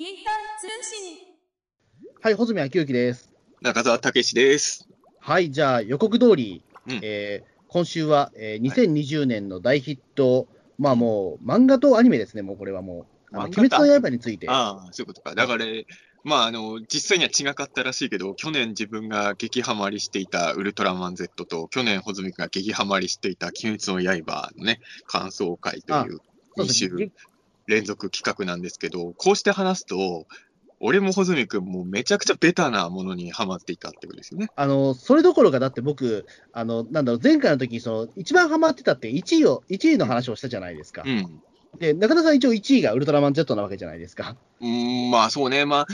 ピーター通信。はい、穂積昭之です。中澤武史です。はい、じゃあ予告通り、うんえー今週は、えー2020年の大ヒット、まあもう漫画とアニメですね、もうこれはもう。あの鬼漫画と滅の刃について。ああ、そういうことか。だから、まあ、あの、実際には違かったらしいけど、去年自分が激ハマりしていたウルトラマン Z と、去年穂積君が激ハマりしていた鬼滅の刃のね、感想会という2そうですね週連続企画なんですけど、こうして話すと、俺も穂積君もめちゃくちゃベタなものにハマっていたってことですよね。あの、それどころか、だって僕、あの、なんだろう、前回の時にその、一番ハマってたって1位を、1位の話をしたじゃないですか。うん。で、中田さん一応1位がウルトラマン Z なわけじゃないですか。うーん、まあそうね、まあ、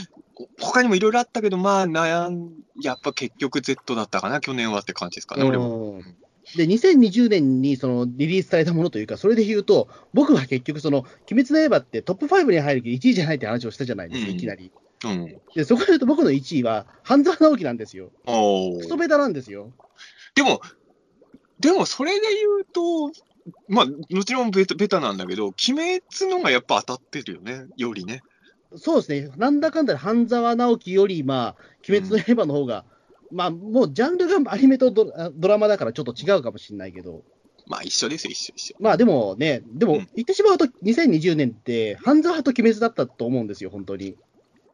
他にもいろいろあったけど、まあ悩ん、やっぱ結局 Z だったかな、去年はって感じですかね、俺も。うんで、2020年にそのリリースされたものというか、それで言うと、僕は結局、その、鬼滅の刃ってトップ5に入るけど1位じゃないって話をしたじゃないですか、うんいきなり。うん。で、そこで言うと僕の1位は、半沢直樹なんですよ。おクソベタなんですよ。でも、でもそれで言うと、まあ、もちろんベタベタなんだけど、鬼滅のがやっぱ当たってるよね、よりね。そうですね、なんだかんだで半沢直樹より、まあ、鬼滅の刃の方が、まあ、もうジャンルがアニメとドラドラマだからちょっと違うかもしれないけど、まあ一緒ですよ、一緒一緒。まあでもね、でもうん言ってしまうと、2020年って、半沢と鬼滅だったと思うんですよ、本当に。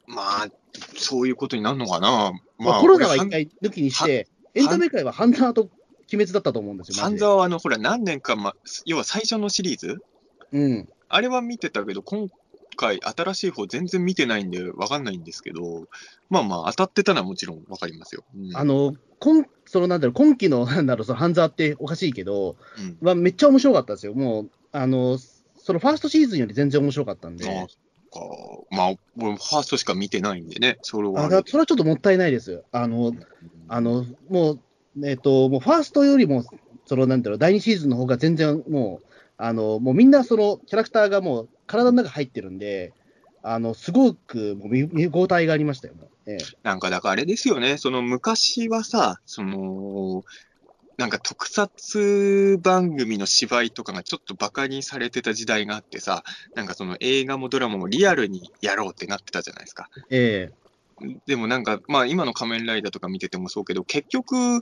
まあ、そういうことになるのかな。まあ、コロナは俺一回抜きにして、はエンタメ界は半沢と鬼滅だったと思うんですよ、半沢はあの、ほら、何年か、ま、要は最初のシリーズ？うん。あれは見てたけど、今回、新しい方全然見てないんで、わかんないんですけど、まあまあ、当たってたのはもちろんわかりますよ。うん。あの、今そのなんだろう、今期の なんだろう、その半沢っておかしいけど、うん。はめっちゃ面白かったですよ。もう、あの、そのファーストシーズンより全然面白かったんで、あまあ、俺もファーストしか見てないんでね、それはあそれはちょっともったいないです。あの、あの、もう、えっ、と、もうファーストよりも、そのなんだろう、第2シーズンの方が全然もう、あの、もうみんなそのキャラクターがもう体の中入ってるんで、あの、すごく見見応えがありましたよ。ええなんか、だからあれですよね、その昔はさ、その、なんか特撮番組の芝居とかがちょっとバカにされてた時代があってさ、なんかその映画もドラマもリアルにやろうってなってたじゃないですか。ええでもなんか、まあ今の仮面ライダーとか見ててもそうけど、結局、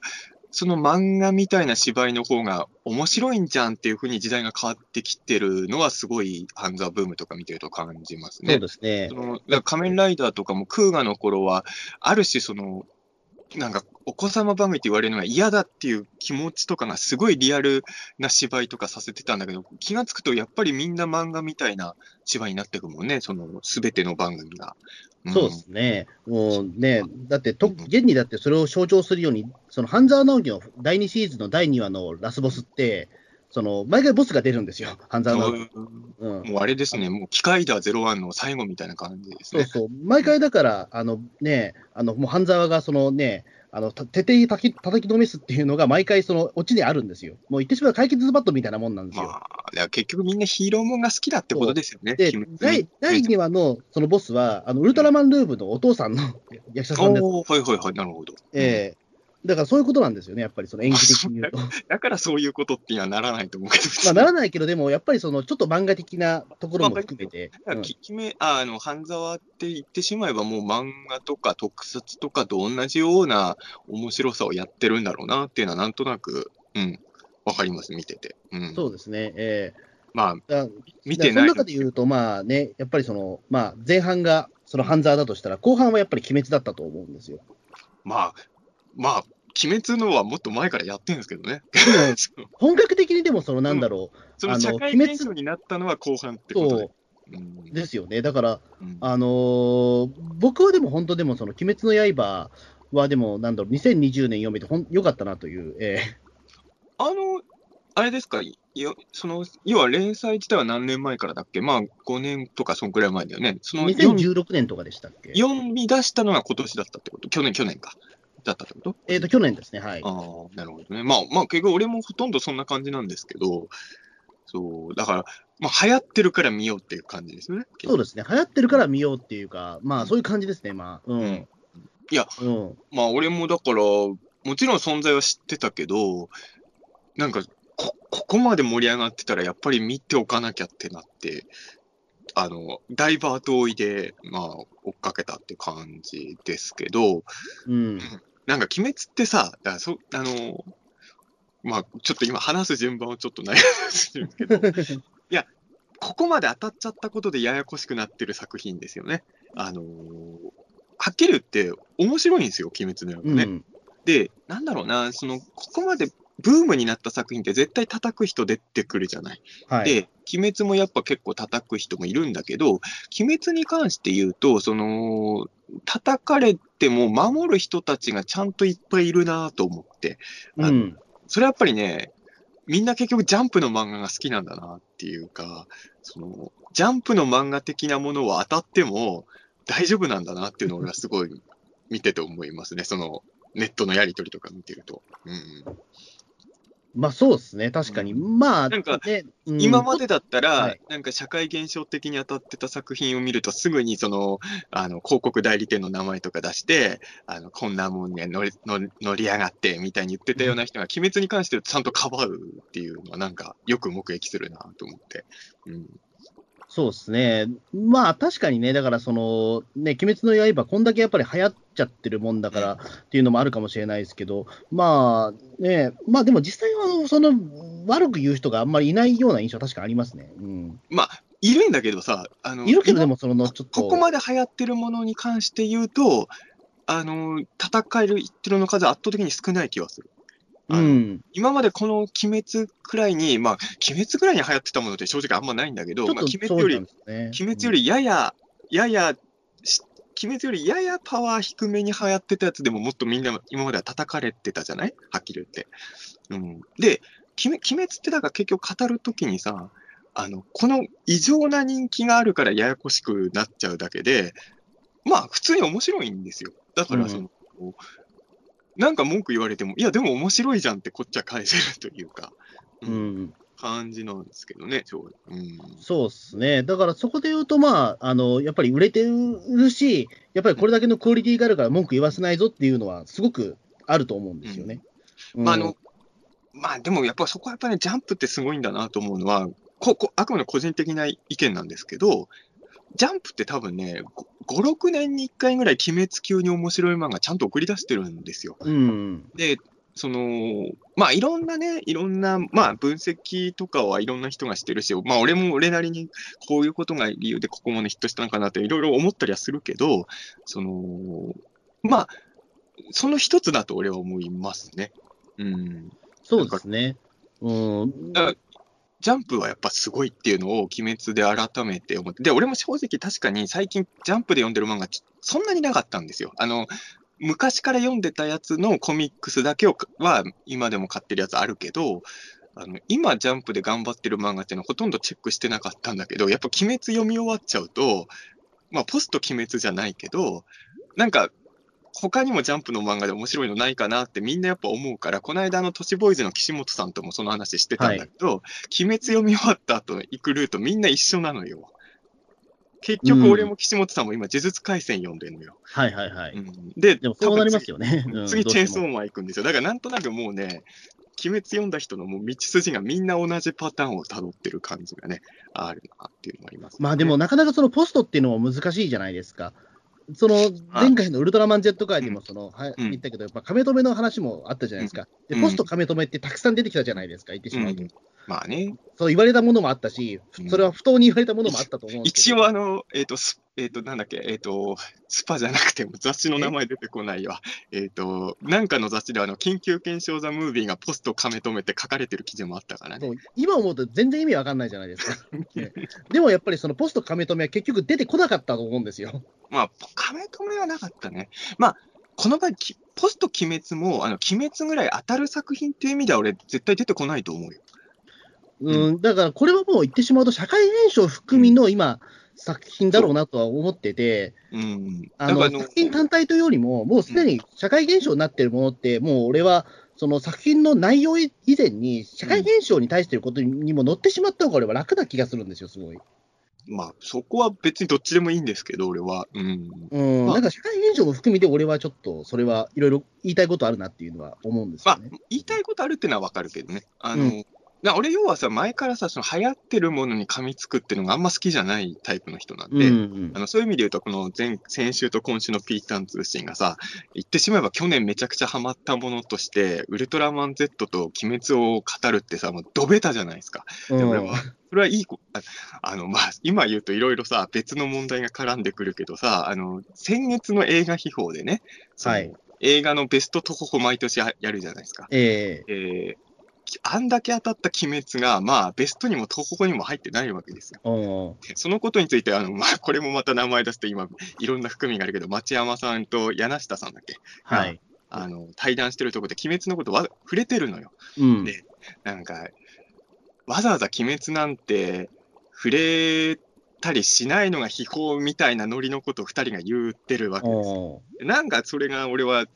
その漫画みたいな芝居の方が面白いんじゃんっていう風に時代が変わってきてるのはすごい半沢ブームとか見てると感じますね。そうですねそ。の仮面ライダーとかも空ガの頃は、ある種その、なんかお子様番組って言われるのが嫌だっていう気持ちとかがすごいリアルな芝居とかさせてたんだけど、気がつくとやっぱりみんな漫画みたいな芝居になってくもんね、そのすべての番組が。んそうですね。もうね、だってと、うん現にだってそれを象徴するように、その半沢直樹の第2シーズンの第2話のラスボスって、その毎回ボスが出るんですよ、半沢直樹。うん、もうあれですね、もう機械だ01の最後みたいな感じですね。そうそう、毎回だから、あのね、あのもう半沢がそのね、あのた徹底に叩き叩きのめすっていうのが毎回そのオチにあるんですよ。もう言ってしまう解決ズバットみたいなもんなんですよ。まあ、結局みんなヒーローもんが好きだってことですよね。で第、第2話のそのボスは、あのウルトラマンルーブのお父さんの 役者さんです。はいはいはい、なるほど。ええだからそういうことなんですよね、やっぱりその演技的に言うと。だからそういうことっていうのはならないと思うけど、まあ、ならないけど、でもやっぱりそのちょっと漫画的なところも含めて、だからき決めああの半沢って言ってしまえば、もう漫画とか特撮とかと同じような面白さをやってるんだろうなっていうのは、なんとなく、うん、わかります、見てて。うん、そうですね、えまあ、見てないその中で言うと、まあね、やっぱりその、まあ、前半がその半沢だとしたら、後半はやっぱり鬼滅だったと思うんですよ。まあ、まあ、鬼滅のはもっと前からやってるんですけどね。本格的にでも、そのなんだろそのあの社会現象になったのは後半っう、てことで。そううんですよね。だから、うんあのー僕はでも本当でも、その鬼滅の刃はでも、なんだろう、2020年読めてほんよかったなという、えあの、あれですか、いやその要は連載自体は何年前からだっけ？まあ5年とかそんくらい前だよね。そえの読み2016年とかでしたっけ？読み出したのが今年だったってこと？去年、去年か。だったってことえっ、と、去年ですね、はい。ああ、なるほどね。まあ、まあ、結局俺もほとんどそんな感じなんですけど、そう、だから、まあ、流行ってるから見ようっていう感じですね。そうですね、流行ってるから見ようっていうか、まあ、そういう感じですね、まあ。うん。うんいや、うん。まあ、俺もだから、もちろん存在は知ってたけど、なんか、こ、ここまで盛り上がってたら、やっぱり見ておかなきゃってなって、あの、ダイバート追いで、まあ、追っかけたって感じですけど、うん。なんか、鬼滅ってさ、だからそあの、まあ、ちょっと今話す順番をちょっと悩んでるんですけど、ここまで当たっちゃったことでややこしくなってる作品ですよね。あのーはっきり言って面白いんですよ、鬼滅の刃ね。うん。で、なんだろうな、その、ここまでブームになった作品って絶対叩く人出てくるじゃない。はい。で、鬼滅もやっぱ結構叩く人もいるんだけど、鬼滅に関して言うと、その、叩かれても守る人たちがちゃんといっぱいいるなと思って、うん。それやっぱりね、みんな結局ジャンプの漫画が好きなんだなっていうか、その、ジャンプの漫画的なものは当たっても大丈夫なんだなっていうのを俺はすごい見てて思いますね。その、ネットのやりとりとか見てると。うん。まあそうですね、確かに。まあ、なんかね、うん今までだったら、はいなんか社会現象的に当たってた作品を見ると、すぐにその、あの、広告代理店の名前とか出して、あの、こんなもんに乗り乗り上がって、みたいに言ってたような人が、鬼滅に関してはちゃんとかばうっていうのは、なんか、よく目撃するなと思って。うん。そうですね。まあ確かにね、だからその、ね、鬼滅の刃、こんだけやっぱり流行っちゃってるもんだからっていうのもあるかもしれないですけど、まあね、まあでも実際は、その、悪く言う人があんまりいないような印象は確かありますね。うん。まあ、いるんだけどさ、あの、いるけど、で今もその、ちょっと。ここまで流行ってるものに関して言うと、あの、戦える一定の数圧倒的に少ない気はする。うん。今までこの鬼滅くらいに、まあ、鬼滅くらいに流行ってたものって正直あんまないんだけど、まあ、ちょっと鬼滅より。鬼滅よりやや、やや、し鬼滅よりややパワー低めに流行ってたやつでももっとみんな今までは叩かれてたじゃない？はっきり言って。うん。で、鬼滅鬼滅ってだから結局語るときにさ、あの、この異常な人気があるからややこしくなっちゃうだけで、まあ普通に面白いんですよ。だからその、なんか文句言われても、いやでも面白いじゃんってこっちは返せるというか、うん。うん。感じなんですけどね、うん。そうですね。だからそこで言うと、まあ、あの、やっぱり売れてるし、やっぱりこれだけのクオリティがあるから文句言わせないぞっていうのは、すごくあると思うんですよね。うんまあ、あの、まあでもやっぱそこはやっぱね、ジャンプってすごいんだなと思うのは、ここあくまで個人的な意見なんですけど、ジャンプって多分ね、5、6年に1回ぐらい鬼滅級に面白い漫画ちゃんと送り出してるんですよ。うん。で、その、まあいろんなね、いろんな、まあ分析とかはいろんな人がしてるし、まあ俺も俺なりにこういうことが理由でここまでヒットしたのかなっていろいろ思ったりはするけど、その、まあ、その一つだと俺は思いますね。うん。そうですね。うん。ジャンプはやっぱすごいっていうのを鬼滅で改めて思って、で、俺も正直確かに最近ジャンプで読んでる漫画そんなになかったんですよ。あの、昔から読んでたやつのコミックスだけをは今でも買ってるやつあるけど、あの今ジャンプで頑張ってる漫画っていうのはほとんどチェックしてなかったんだけど、やっぱ鬼滅読み終わっちゃうと、まあポスト鬼滅じゃないけど、なんか他にもジャンプの漫画で面白いのないかなってみんなやっぱ思うから、この間の都市ボーイズの岸本さんともその話してたんだけど、鬼滅読み終わった後行くルートみんな一緒なのよ。結局俺も岸本さんも今呪術廻戦読んでるのよ。はいはいはい。うんで、でもそうなりますよ。よね。うん次チェーンソーマン行くんですよ。だからなんとなくもうね、鬼滅読んだ人のもう道筋がみんな同じパターンを辿ってる感じがね、あるなっていうのもあります、ね。まあでも、なかなかそのポストっていうのも難しいじゃないですか。その前回のウルトラマン Z 界でもその、はうん。言ったけど、やっぱ亀止めの話もあったじゃないですか。で、うん。ポスト亀止めってたくさん出てきたじゃないですか、言ってしまうと。うんまあね、そう言われたものもあったしう、んそれは不当に言われたものもあったと思うんですけ一ど。応あの、えっ、と、スえっ、と、なんだっけ、えっ、と、スパじゃなくても雑誌の名前出てこないわ。えっ、と、なんかの雑誌であの、緊急検証ザムービーがポスト亀止めて書かれてる記事もあったからね。今思うと全然意味わかんないじゃないですか。ねでもやっぱりそのポスト亀止めは結局出てこなかったと思うんですよ。まあ、亀止めはなかったね。まあ、この場合、きポスト鬼滅も、あの、鬼滅ぐらい当たる作品っていう意味では俺、絶対出てこないと思うよ。うん、だからこれはもう言ってしまうと、社会現象含みの今、作品だろうなとは思ってて、うん。あの作品単体というよりも、もうすでに社会現象になっているものって、もう俺は、その作品の内容以前に、社会現象に対していることにも乗ってしまった方が俺は楽な気がするんですよ、すごい。まあ、そこは別にどっちでもいいんですけど、俺は。うん。うん、まあなんか社会現象も含みで、俺はちょっと、それはいろいろ言いたいことあるなっていうのは思うんですまあよね。、言いたいことあるってのはわかるけどね。あの、うだ俺、要はさ、前からさ、その流行ってるものに噛みつくっていうのがあんま好きじゃないタイプの人なんで、うんうんあのそういう意味で言うと、この前先週と今週のピータン通信がさ、言ってしまえば去年めちゃくちゃハマったものとして、ウルトラマン Z と鬼滅を語るってさ、もうドベタじゃないですか。でうん俺は、それはいいこ、ああの、まあ、今言うといろいろさ、別の問題が絡んでくるけどさ、あの、先月の映画秘宝でね、はい映画のベストトホホ毎年ややるじゃないですか。えええーあんだけ当たった鬼滅が、まあ、ベストにも東北にも入ってないわけですよ。そのことについて、あの、まあ、これもまた名前出すと今、いろんな含みがあるけど、町山さんと柳下さんだっけ？はい。あの、対談してるところで鬼滅のことわ触れてるのよ。うん。でなんか、わざわざ鬼滅なんて触れたりしないのが秘宝みたいなノリのことを二人が言ってるわけですよ。おなんかそれが俺は、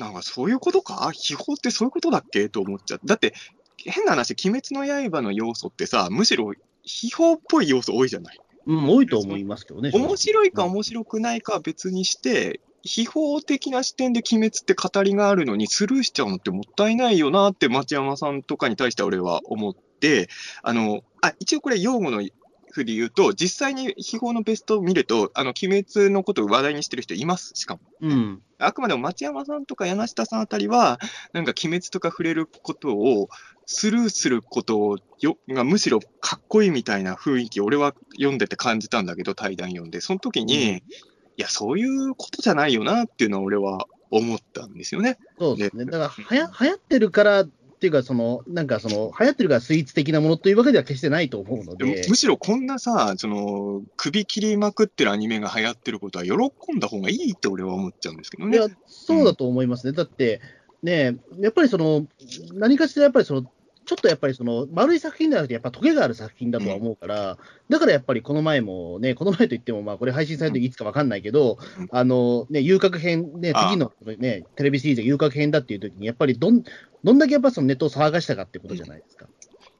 なんかそういうことか？秘宝ってそういうことだっけ？と思っちゃって。だって、変な話、鬼滅の刃の要素ってさ、むしろ秘宝っぽい要素多いじゃない？うん、多いと思いますけどね。面白いかうん面白くないかは別にして、秘宝的な視点で鬼滅って語りがあるのにスルーしちゃうのってもったいないよなって町山さんとかに対して俺は思って、あの、あ、一応これ用語のふうで言うと、実際に秘宝のベストを見ると、あの、鬼滅のことを話題にしてる人います、しかも。うん。あくまでも町山さんとか柳下さんあたりは、なんか鬼滅とか触れることをスルーすることをよがむしろかっこいいみたいな雰囲気、俺は読んでて感じたんだけど、対談読んで、その時に、うんいや、そういうことじゃないよなっていうのは俺は思ったんですよね。そうですね。だから、はや、流行ってるからっていうか、その、なんかその、流行ってるからスイーツ的なものというわけでは決してないと思うので。でもむしろこんなさ、その、首切りまくってるアニメが流行ってることは喜んだ方がいいって俺は思っちゃうんですけどね。いや、そうだと思いますね。だって、ね、やっぱりその、何かしらやっぱりその、ちょっとやっぱりその、丸い作品ではなくて、やっぱトゲがある作品だとは思うから、だからやっぱりこの前もね、この前といっても、まあこれ配信される時いつかわかんないけど、うんあの、ね、遊郭編、ね、次のね、テレビシリーズが遊郭編だっていう時に、やっぱりどん、どんだけやっぱそのネットを騒がしたかってことじゃないですか。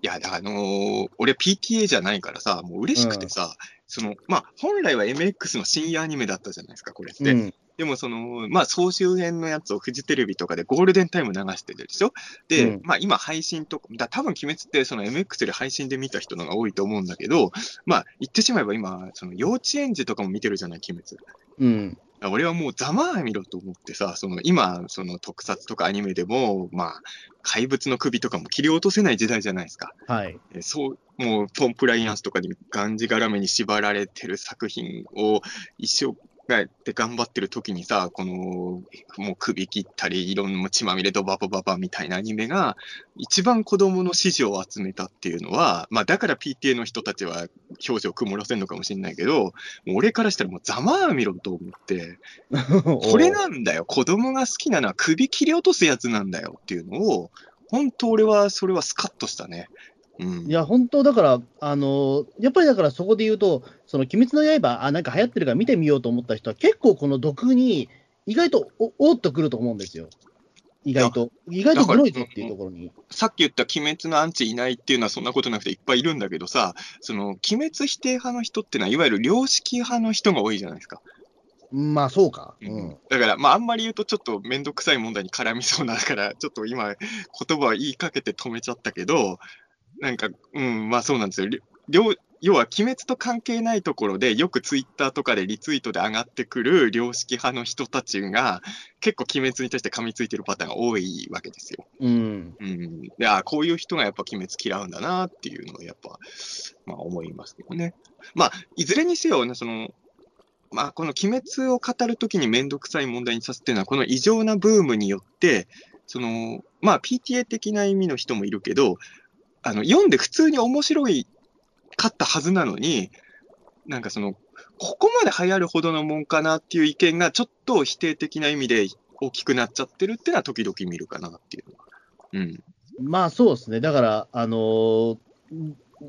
いや、あのー俺 PTA じゃないからさ、もう嬉しくてさ、その、まあ、本来は MX の深夜アニメだったじゃないですか、これって。うん。でも、その、まあ、総集編のやつをフジテレビとかでゴールデンタイム流してるでしょ？で、うんまあ、今配信とか、だ多分鬼滅ってその MX で配信で見た人のが多いと思うんだけど、まあ、言ってしまえば今、その幼稚園児とかも見てるじゃない、鬼滅。うん。俺はもうざまあみろと思ってさ、その今、その特撮とかアニメでも、まあ、怪物の首とかも切り落とせない時代じゃないですか。はい。えそう、もうコンプライアンスとかにがんじがらめに縛られてる作品を一生やって頑張ってる時にさ、この、もう首切ったり、いろんな血まみれドババババみたいなアニメが、一番子供の支持を集めたっていうのは、まあだから PTA の人たちは表情曇らせるのかもしれないけど、俺からしたらもうざまあみろと思って、これなんだよ。子供が好きなのは首切り落とすやつなんだよっていうのを、本当俺はそれはスカッとしたね。うん。いや、本当、だから、あのやっぱりだからそこで言うと、その鬼滅の刃、あ、なんか流行ってるから見てみようと思った人は、結構この毒に、意外とおおーっとくると思うんですよ。意外と。意外とグロいぞっていうところに。さっき言った鬼滅のアンチいないっていうのはそんなことなくていっぱいいるんだけどさ、その鬼滅否定派の人ってのは、いわゆる良識派の人が多いじゃないですか。まあ、そうか。ううんん。だから、まあ、あんまり言うとちょっとめんどくさい問題に絡みそうだから、ちょっと今、言葉を言いかけて止めちゃったけど、なんか、うん、まあそうなんですよ。要は、鬼滅と関係ないところで、よくツイッターとかでリツイートで上がってくる良識派の人たちが、結構鬼滅に対して噛みついてるパターンが多いわけですよ。うん。うん。で、あこういう人がやっぱ鬼滅嫌うんだなっていうのをやっぱ、まあ思いますけどね。まあ、いずれにせよね、その、まあ、この鬼滅を語るときにめんどくさい問題にさせてるのは、この異常なブームによって、その、まあ、PTA 的な意味の人もいるけど、あの、読んで普通に面白いかったはずなのに、なんかその、ここまで流行るほどのもんかなっていう意見が、ちょっと否定的な意味で大きくなっちゃってるっていうのは時々見るかなっていうのは。うん。まあ、そうですね。だから、あのー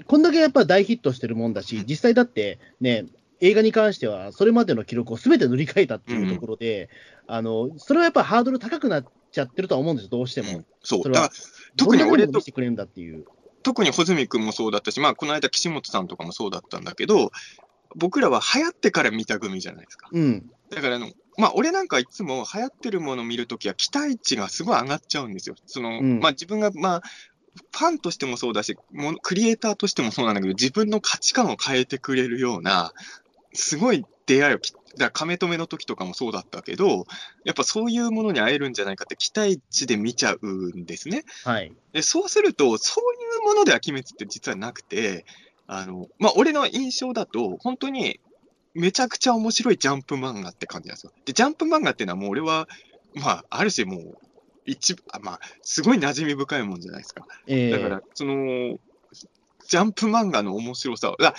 こんだけやっぱ大ヒットしてるもんだし、実際だってね、映画に関しては、それまでの記録をすべて塗り替えたっていうところで、あの、それはやっぱハードル高くなっちゃってるとは思うんですよ、どうしても。そう。それはだから、特に俺とれるんだっていう。特に穂積君もそうだったし、まあ、この間、岸本さんとかもそうだったんだけど、僕らは流行ってから見た組じゃないですか。うん。だからあの、まあ、俺なんかいつも流行ってるものを見るときは、期待値がすごい上がっちゃうんですよ。その、うんまあ、自分が、まあ、ファンとしてもそうだし、ものクリエイターとしてもそうなんだけど、自分の価値観を変えてくれるような、すごい出会いをき、だから亀止めの時とかもそうだったけど、やっぱそういうものに会えるんじゃないかって期待値で見ちゃうんですね。はい。でそうすると、そういうもので秋滅って実はなくて、あの、まあ、俺の印象だと、本当にめちゃくちゃ面白いジャンプ漫画って感じなんですよ。で、ジャンプ漫画っていうのはもう俺は、まあ、ある種もう、一、あまあ、すごい馴染み深いもんじゃないですか。ええだから、その、ジャンプ漫画の面白さを、あ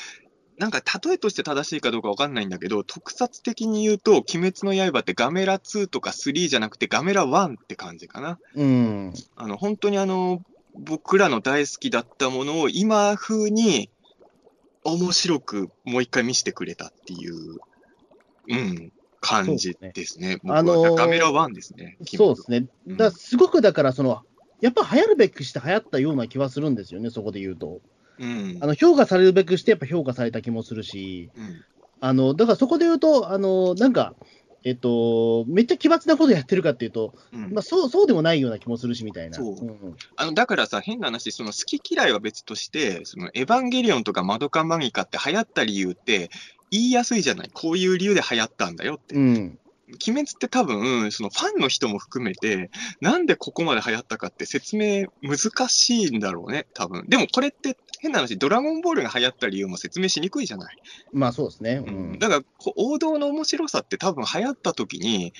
なんか例えとして正しいかどうかわかんないんだけど、特撮的に言うと、鬼滅の刃ってガメラ2とか3じゃなくてガメラ1って感じかな。うん。あの、本当にあの、僕らの大好きだったものを今風に面白くもう一回見せてくれたっていう、うん、感じですね。僕はあのーガメラ1ですね。そうですね。うんだすごくだから、その、やっぱ流行るべくして流行ったような気はするんですよね、そこで言うと。うん。あの評価されるべくして、やっぱ評価された気もするし、うんあのだからそこで言うと、あのなんか、えっと、めっちゃ奇抜なことやってるかっていうと、うんまあ、そうそうでもないような気もするしみたいな。そうんあの、だからさ、変な話、その好き嫌いは別として、そのエヴァンゲリオンとかマドカマギカって流行った理由って言いやすいじゃない。こういう理由で流行ったんだよって。うん。鬼滅って多分、そのファンの人も含めて、なんでここまで流行ったかって説明難しいんだろうね、多分。でもこれって変な話、ドラゴンボールが流行った理由も説明しにくいじゃない。まあそうですね。うん。だから、こう王道の面白さって多分流行った時に、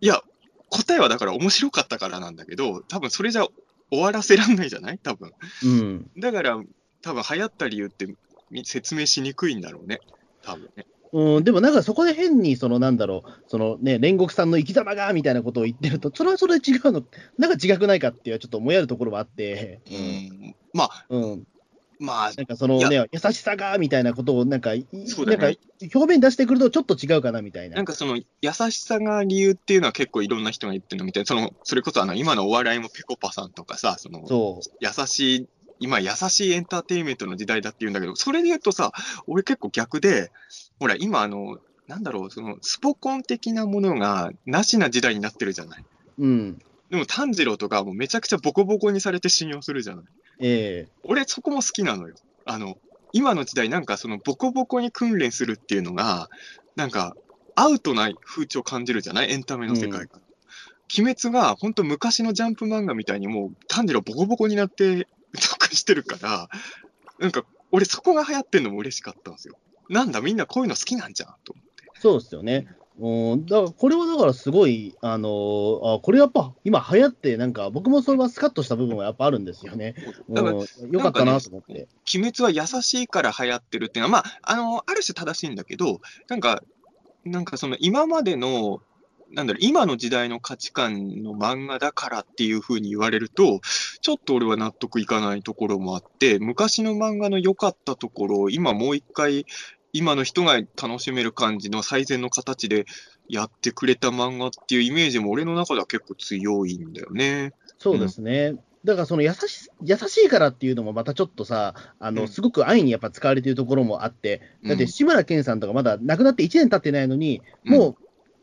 いや、答えはだから面白かったからなんだけど、多分それじゃ終わらせらんないじゃない？多分。うん。だから、多分流行った理由ってみ説明しにくいんだろうね。多分ね。うん、でもなんかそこで変に、そのなんだろう、そのね、煉獄さんの生き様がみたいなことを言ってると、それはそれで違うの、なんか違くないかっていう、ちょっと思いやるところはあって、うん。まあ、うん、うん、まあ、なんかそのね、優しさがみたいなことを、なんか、ね。なんか表面に出してくると、ちょっと違うかなみたいな。なんかその優しさが理由っていうのは結構いろんな人が言ってるのみたいな、そのそれこそあの今のお笑いもぺこぱさんとかさ、そのそ優しい、今優しいエンターテインメントの時代だって言うんだけど、それで言うとさ、俺結構逆で、ほら今あの、なんだろう、そのスポコン的なものがなしな時代になってるじゃない。う。うん。でも炭治郎とかはもうめちゃくちゃボコボコにされて信用するじゃない。え俺そこも好きなのよ。あの、今の時代なんかそのボコボコに訓練するっていうのが、なんかアウトな風潮感じるじゃない？エンタメの世界から。鬼滅が本当昔のジャンプ漫画みたいにもう炭治郎ボコボコになって 得してるから、なんか俺そこが流行ってんのも嬉しかったんですよ。なんだみんなこういうの好きなんじゃんと思って。えそうですよね。うん、だからこれはだからすごい、あのーあこれやっぱ今流行って、なんか僕もそれはスカッとした部分はやっぱあるんですよね。だからうん、よかったなと思って。鬼滅は優しいから流行ってるっていうのは、まあ、あの、ある種正しいんだけど、なんか、なんかその今までの、なんだろう、今の時代の価値観の漫画だからっていうふうに言われると、ちょっと俺は納得いかないところもあって、昔の漫画の良かったところを今もう一回、今の人が楽しめる感じの最善の形でやってくれた漫画っていうイメージも俺の中では結構強いんだよね。そうですね。だからその優し優しいからっていうのもまたちょっとさ、あのうんすごく安易にやっぱ使われているところもあって、だって志村けんさんとかまだ亡くなって1年経ってないのに、うんもう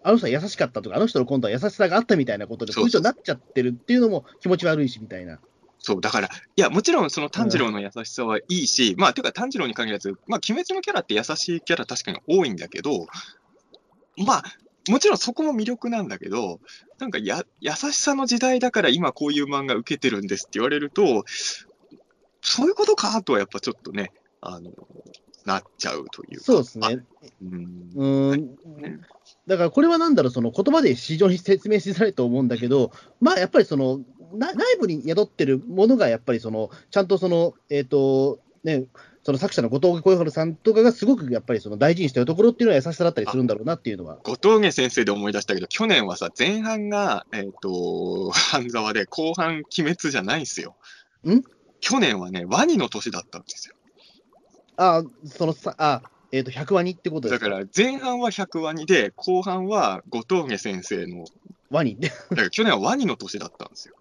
あの人は優しかったとか、あの人の今度は優しさがあったみたいなことで、そういう人になっちゃってるっていうのも気持ち悪いしみたいな。そう、だから、いや、もちろんその炭治郎の優しさはいいし、まあ、ていうか炭治郎に限らず、まあ、鬼滅のキャラって優しいキャラ確かに多いんだけど、まあ、もちろんそこも魅力なんだけど、なんかや、優しさの時代だから今こういう漫画受けてるんですって言われると、そういうことかとはやっぱちょっとね、あの、なっちゃうというか。そうですね。うん。だからこれはなんだろう、その言葉で非常に説明しづらいと思うんだけど、まあやっぱりそのな内部に宿ってるものが、やっぱりそのちゃんとその、えっ、と、ね、その作者の後藤小春さんとかがすごくやっぱりその大事にしてるところっていうのは優しさだったりするんだろうなっていうのは。後藤家先生で思い出したけど、去年はさ、前半が、えっ、と、半沢で、後半鬼滅じゃないんですよ。ん？去年はね、ワニの年だったんですよ。あそのさ、あえっ、と、100ワニってことですか？だから、前半は100ワニで、後半は後藤家先生の、ワニ。だから去年はワニの年だったんですよ。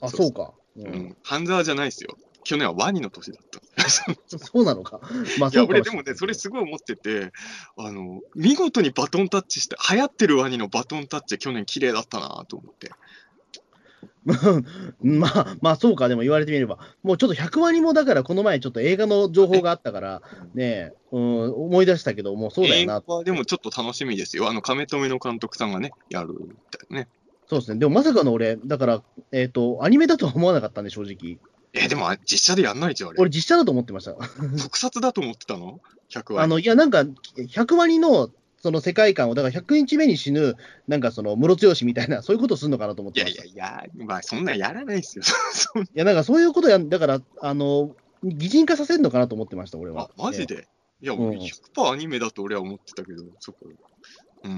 あ、そそううか。ううんん。半沢じゃないですよ。去年はワニの年だった。そ そうなのか。まあ、いや、俺でもね、それすごい思ってて、あの、見事にバトンタッチして、流行ってるワニのバトンタッチ、去年綺麗だったなと思って。まあ、まあそうか、でも言われてみれば、もうちょっと100ワニもだから、この前、ちょっと映画の情報があったから、ね、うん、思い出したけど、もうそうだよなでもちょっと楽しみですよ。あの、亀止の監督さんがね、やるみたいなね。そうですね、でもまさかの俺、だから、えっ、と、アニメだとは思わなかったんで、正直。え、でもあ実写でやんないじゃん、あれ。俺、実写だと思ってました。特撮だと思ってたの ?100 話。あの、いや、なんか、100ワニの、その世界観を、だから100日目に死ぬ、なんかその、ムロツヨシみたいな、そういうことするのかなと思っいやいてました。いやいや、まあそんなんやらないですよ。そんや、なんかそういうことやん、だから、あの、擬人化させるのかなと思ってました、俺はあ。マジで、いや、うん俺100%アニメだと俺は思ってたけど、そこ。うん。い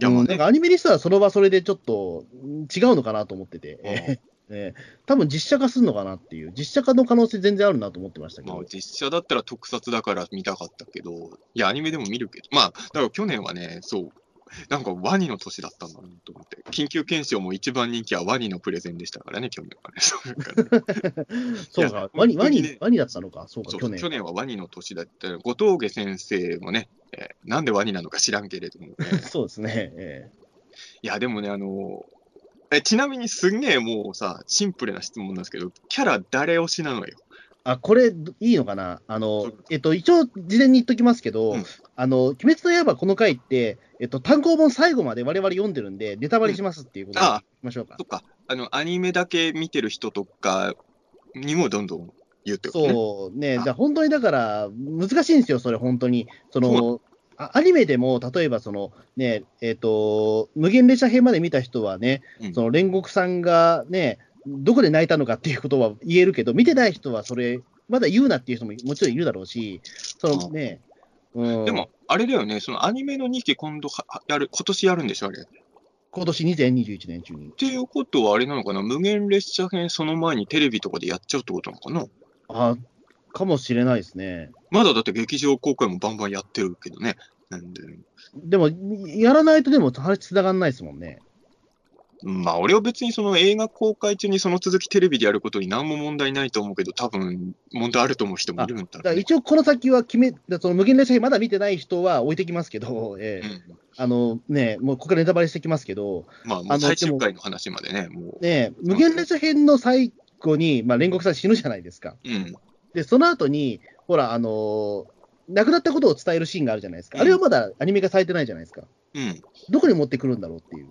いや、まあねなんか、アニメにしたらその場それでちょっとん違うのかなと思ってて、うんえーえー多分実写化するのかなっていう、実写化の可能性全然あるなと思ってましたけど、まあ実写だったら特撮だから見たかったけど、いや、アニメでも見るけど、まあ、だから去年はね、そう、なんかワニの年だったんだなと思って、緊急検証も一番人気はワニのプレゼンでしたからね、去年はね。そうかワニ、ワニワニだったのか、そうか、そう去年。去年はワニの年だった。後藤家先生もね、えーなんでワニなのか知らんけれども、ね、そうですね、えいや、でもね、あのえちなみにすんげえもうさ、シンプルな質問なんですけど、キャラ誰推しなのよ？ーあ、これ、いいのかな？あのえっと、一応、事前に言っときますけど、うんあの、鬼滅の刃この回って、えっと、単行本最後まで我々読んでるんで、ネタバレしますっていうことでうんあましょうかそ。っか、あの、アニメだけ見てる人とかにもどんどん言うってことね。そうね、あじゃあ本当にだから、難しいんですよ、それ、本当に。そのあアニメでも、例えばその、ねえっと無限列車編まで見た人はね、うんその煉獄さんがね、どこで泣いたのかっていうことは言えるけど、見てない人はそれ、まだ言うなっていう人ももちろんいるだろうし、そのね、うん、でも、あれだよね、そのアニメの2期今度はやる、今年やるんでしょ、あれ。っ今年2021年中に。ていうことはあれなのかな、無限列車編その前にテレビとかでやっちゃうってことなのかな。あかもしれないですね。まだだって劇場公開もバンバンやってるけどね。なんで、でも、やらないとでも話つながんないですもんね。まあ、俺は別にその映画公開中にその続きテレビでやることに何も問題ないと思うけど、多分問題あると思う人もいるんだだからろうね。一応この先は決め、その無限列車編まだ見てない人は置いてきますけど、ええうんあのね、もうここからネタバレしてきますけど、まあ、もあのう最終回の話までね、もね、無限列車編の最後に、まあ、煉獄さん死ぬじゃないですか。う、うん。で、その後に、ほら、あのー亡くなったことを伝えるシーンがあるじゃないですか。あれはまだアニメ化されてないじゃないですか。うん。どこに持ってくるんだろうっていう。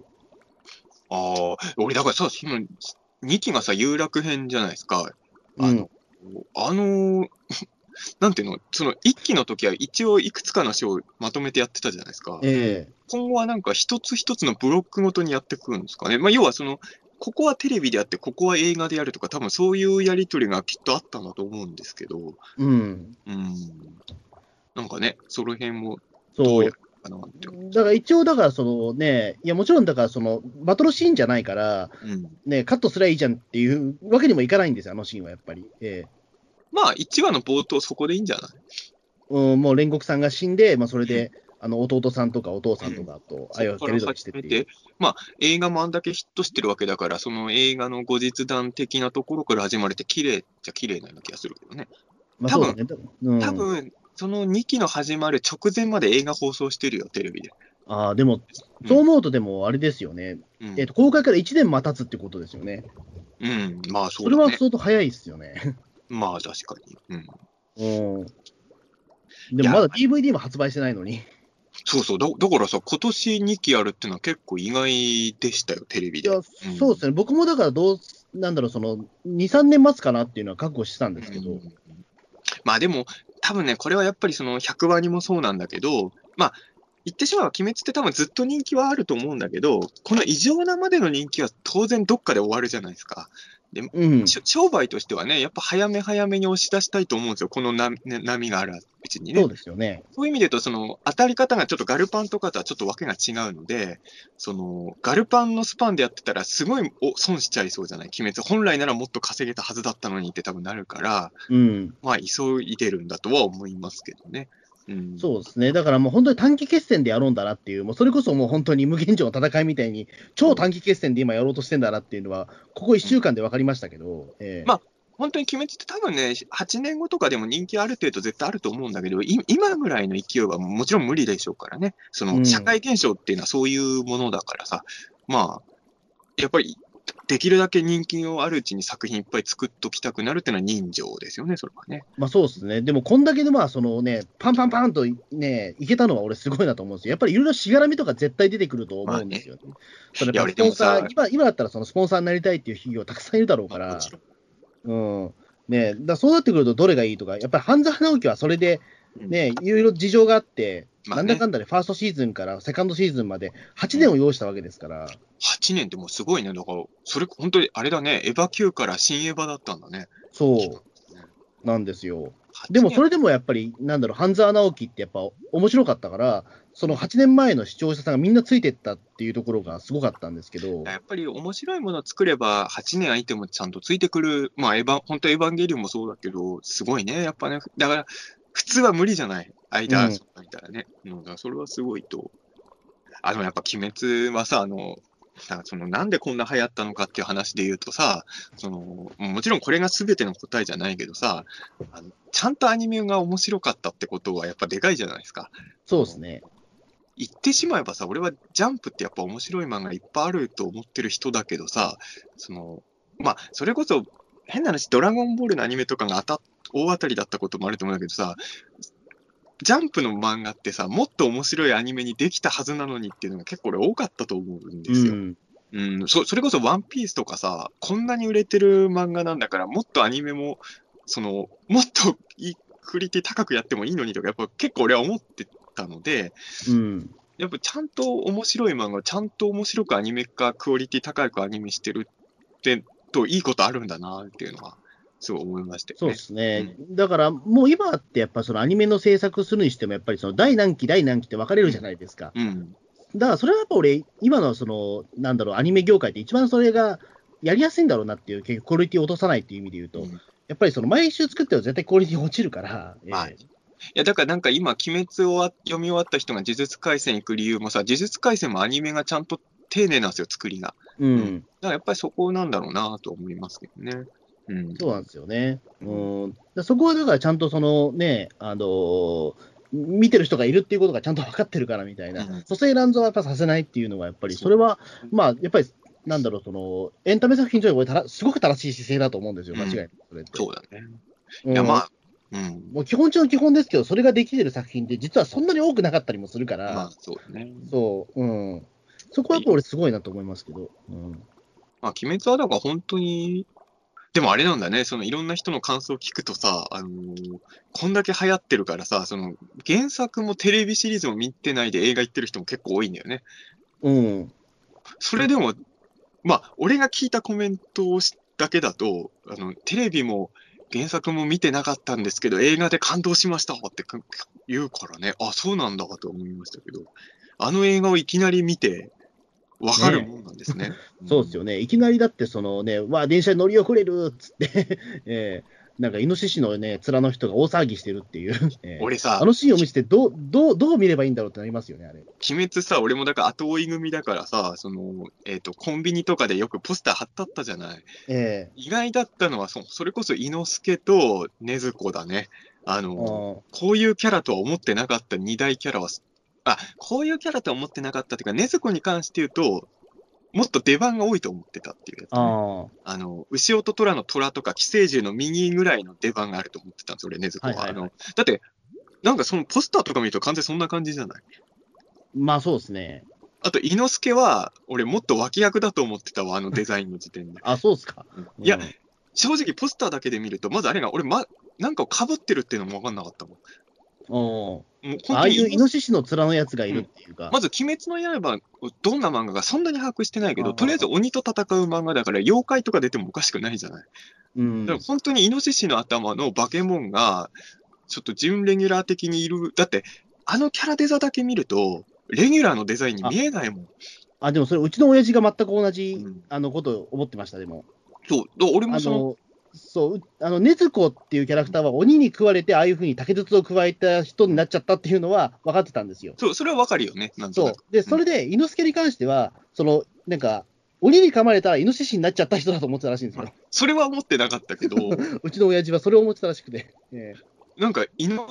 ああ、俺だからさ、その2期がさ、有楽編じゃないですか。あうんの、あの、なんていうの、その1期の時は一応いくつかの章をまとめてやってたじゃないですか。ええ今後はなんか一つ一つのブロックごとにやってくるんですかね。まあ、要はその、ここはテレビでやって、ここは映画でやるとか、多分そういうやりとりがきっとあったんだと思うんですけど、うん。うん。なんかね、その辺もそうどうやる。かなって。だから一応、だからそのね、いやもちろんだからそのバトルシーンじゃないから、うん。ね、カットすりゃいいじゃんっていうわけにもいかないんですよ、あのシーンはやっぱり。ええまあ、1話の冒頭そこでいいんじゃない？うん、もう煉獄さんが死んで、まあ、それで、あの弟さんとかお父さんとかと愛をしててまあ、映画もあんだけヒットしてるわけだから、その映画の後日談的なところから始まれて、綺麗っちゃ綺麗なような気がするけどね。まあ、多分そうだね。うん、多分、その2期の始まる直前まで映画放送してるよ、テレビで。ああ、でも、そう思うと、でもあれですよね、うん。えっと公開から1年待たつってことですよね。うん、まあそそうれはだね。相当早いですよね。まあ確かに。うん。うん。でもまだ DVD も発売してないのに。そうそうだ、だからさ、今年2期やるっていうのは結構意外でしたよ、テレビで。いや、んそうですね、僕もだからどう、なんだろう、その、2、3年待つかなっていうのは覚悟してたんですけど、うんまあでも、多分ね、これはやっぱりその100話にもそうなんだけど、まあ、言ってしまえば、鬼滅って多分ずっと人気はあると思うんだけど、この異常なまでの人気は当然どっかで終わるじゃないですか。うん、し商売としてはね、やっぱ早め早めに押し出したいと思うんですよ、この波があるにね。そうですよね。そういう意味で言うと、その当たり方がちょっとガルパンとかとはちょっとわけが違うので、そのガルパンのスパンでやってたら、すごいお損しちゃいそうじゃない、鬼滅。本来ならもっと稼げたはずだったのにって多分なるから、うん、まあ、急いでるんだとは思いますけどね。うん、そうですね、だからもう本当に短期決戦でやろうんだなっていう、もうそれこそもう本当に無限城の戦いみたいに、超短期決戦で今やろうとしてんだなっていうのは、ここ1週間で分かりましたけど、ええまあ本当に鬼滅って多分ね、8年後とかでも人気ある程度絶対あると思うんだけど、い今ぐらいの勢いはもちろん無理でしょうからね。そうんの社会現象っていうのはそういうものだからさ、まあ、やっぱりできるだけ人気のあるうちに作品いっぱい作っときたくなるっていうのは人情ですよね、それはね。まあそうですね。でも、こんだけでまあ、そのね、パンパンパンとね、いけたのは俺すごいなと思うんですよ。やっぱりいろいろしがらみとか絶対出てくると思うんですよね。それいややっぱスポンサー今、今だったらそのスポンサーになりたいっていう企業たくさんいるだろうからまあうん。ね、だそうなってくるとどれがいいとか、やっぱり半沢直樹はそれでうんね、いろいろ事情があって、まあねなんだかんだでファーストシーズンからセカンドシーズンまで8年を要したわけですから、8年ってもうすごいね。だから、それ本当にあれだね、エヴァ級から新エヴァだったんだね。そうなんですよ。8でもそれれでもやっぱり、なんだろう、半沢直樹ってやっぱ面白かったから、その8年前の視聴者さんがみんなついてったっていうところがすごかったんですけど、やっぱり面白いものを作れば、8年空いてもちゃんとついてくる、まあ、エヴァ、本当エヴァンゲリオンもそうだけど、すごいね、やっぱね。だから、普通は無理じゃない。間、みたいなね。うん、だからそれはすごいと。あの、やっぱ鬼滅はさ、あの、なんかそのなんでこんな流行ったのかっていう話で言うとさ、そのもちろんこれが全ての答えじゃないけどさ、あのちゃんとアニメが面白かったってことはやっぱでかいじゃないですか。そうですね。言ってしまえばさ、俺はジャンプってやっぱ面白い漫画いっぱいあると思ってる人だけどさ、その、まあ、それこそ、変な話、ドラゴンボールのアニメとかが当た大当たりだったこともあると思うんだけどさ、ジャンプの漫画ってさ、もっと面白いアニメにできたはずなのにっていうのが結構俺多かったと思うんですよ。うん。うん、そそれこそワンピースとかさ、こんなに売れてる漫画なんだから、もっとアニメも、その、もっといいクオリティ高くやってもいいのにとか、やっぱ結構俺は思ってたので、うん。やっぱちゃんと面白い漫画をちゃんと面白くアニメ化、クオリティ高くアニメしてるって、といいことあるんだなっていうのは、すごい思いましたよね。そうですね。だから、もう今ってやっぱそのアニメの制作するにしても、やっぱりその第何期、第何期って分かれるじゃないですか。うん。だからそれはやっぱ俺、今のその、なんだろう、アニメ業界って一番それがやりやすいんだろうなっていう、結局クオリティを落とさないっていう意味で言うと、うんやっぱりその毎週作っては絶対クオリティ落ちるから、まあえーいや、だからなんか今、鬼滅をわ読み終わった人が呪術廻戦行く理由もさ、呪術廻戦もアニメがちゃんと丁寧なんですよ、作りが。うん、だからやっぱりそこなんだろうなと思いますけどね。うん。そうなんですよね。うん、だそこはだからちゃんとそのね、あのー見てる人がいるっていうことがちゃんと分かってるからみたいな、うん蘇生乱造はやっぱさせないっていうのが、やっぱりそれは、まあ、やっぱり、なんだろう、そのエンタメ作品上すごく正しい姿勢だと思うんですよ、間違いなく、それって。そうだね。うんいや、まあ、うん。もう基本中の基本ですけど、それができてる作品って、実はそんなに多くなかったりもするから、まあ、そうだね。そう、うん。そこはやっぱ俺、すごいなと思いますけど。うん、まあ、鬼滅はだから本当に、でもあれなんだね、そのいろんな人の感想を聞くとさ、あのーこんだけ流行ってるからさ、その原作もテレビシリーズも見てないで映画行ってる人も結構多いんだよね。うん。それでも、まあ、俺が聞いたコメントをしだけだと、あの、テレビも原作も見てなかったんですけど、映画で感動しましたってか言うからね、あ、そうなんだと思いましたけど、あの映画をいきなり見て、わかるもんなんですね。そうですよね。いきなりだって、そのね、わあ、電車に乗り遅れるっつって、えーなんかイノシシのね、面の人が大騒ぎしてるっていう。えー俺さあ、のシーンを見せてどう、どう、どう見ればいいんだろうってなりますよね、あれ。鬼滅さ、俺もだから後追い組だからさ、その、えっ、と、コンビニとかでよくポスター貼ってあったじゃない。え意外だったのは、そそれこそ伊之助と禰豆子だね。あえの、あこういうキャラとは思ってなかった二大キャラは、あ、こういうキャラとは思ってなかったっていうか、禰豆子に関して言うと、もっと出番が多いと思ってたっていうやつ、ね。ああの、牛尾と虎の虎とか寄生獣の右ぐらいの出番があると思ってたんですよ、俺、禰豆子は。はいはいはいあのだって、なんかそのポスターとか見ると完全にそんな感じじゃない？まあそうですね。あと、伊之助は、俺もっと脇役だと思ってたわ、あのデザインの時点で。あ、そうっすか。いやうん正直、ポスターだけで見ると、まずあれが、俺、ま、なんか被ってるっていうのも分かんなかったもん。うんもう本ああいうイノシシの面のやつがいるっていうか。まず、鬼滅の刃、どんな漫画かそんなに把握してないけど、とりあえず鬼と戦う漫画だから、妖怪とか出てもおかしくないじゃない。うんだから本当にイノシシの頭のバケモンが、ちょっと準レギュラー的にいる。だって、あのキャラデザだけ見ると、レギュラーのデザインに見えないもん。あ、でもそれ、うちの親父が全く同じ、うんあのことを思ってました、でも。そう。俺あもその、の、そう、うあの、禰豆子っていうキャラクターは鬼に食われて、ああいうふうに竹筒を加えた人になっちゃったっていうのは分かってたんですよ。そう、それはわかるよね。なんとそう。で、それで、猪之助に関しては、その、なんか、鬼に噛まれたらイノシシになっちゃった人だと思ってたらしいんですよ。それは思ってなかったけど、うちの親父はそれを思ってたらしくて。ええなんか、伊之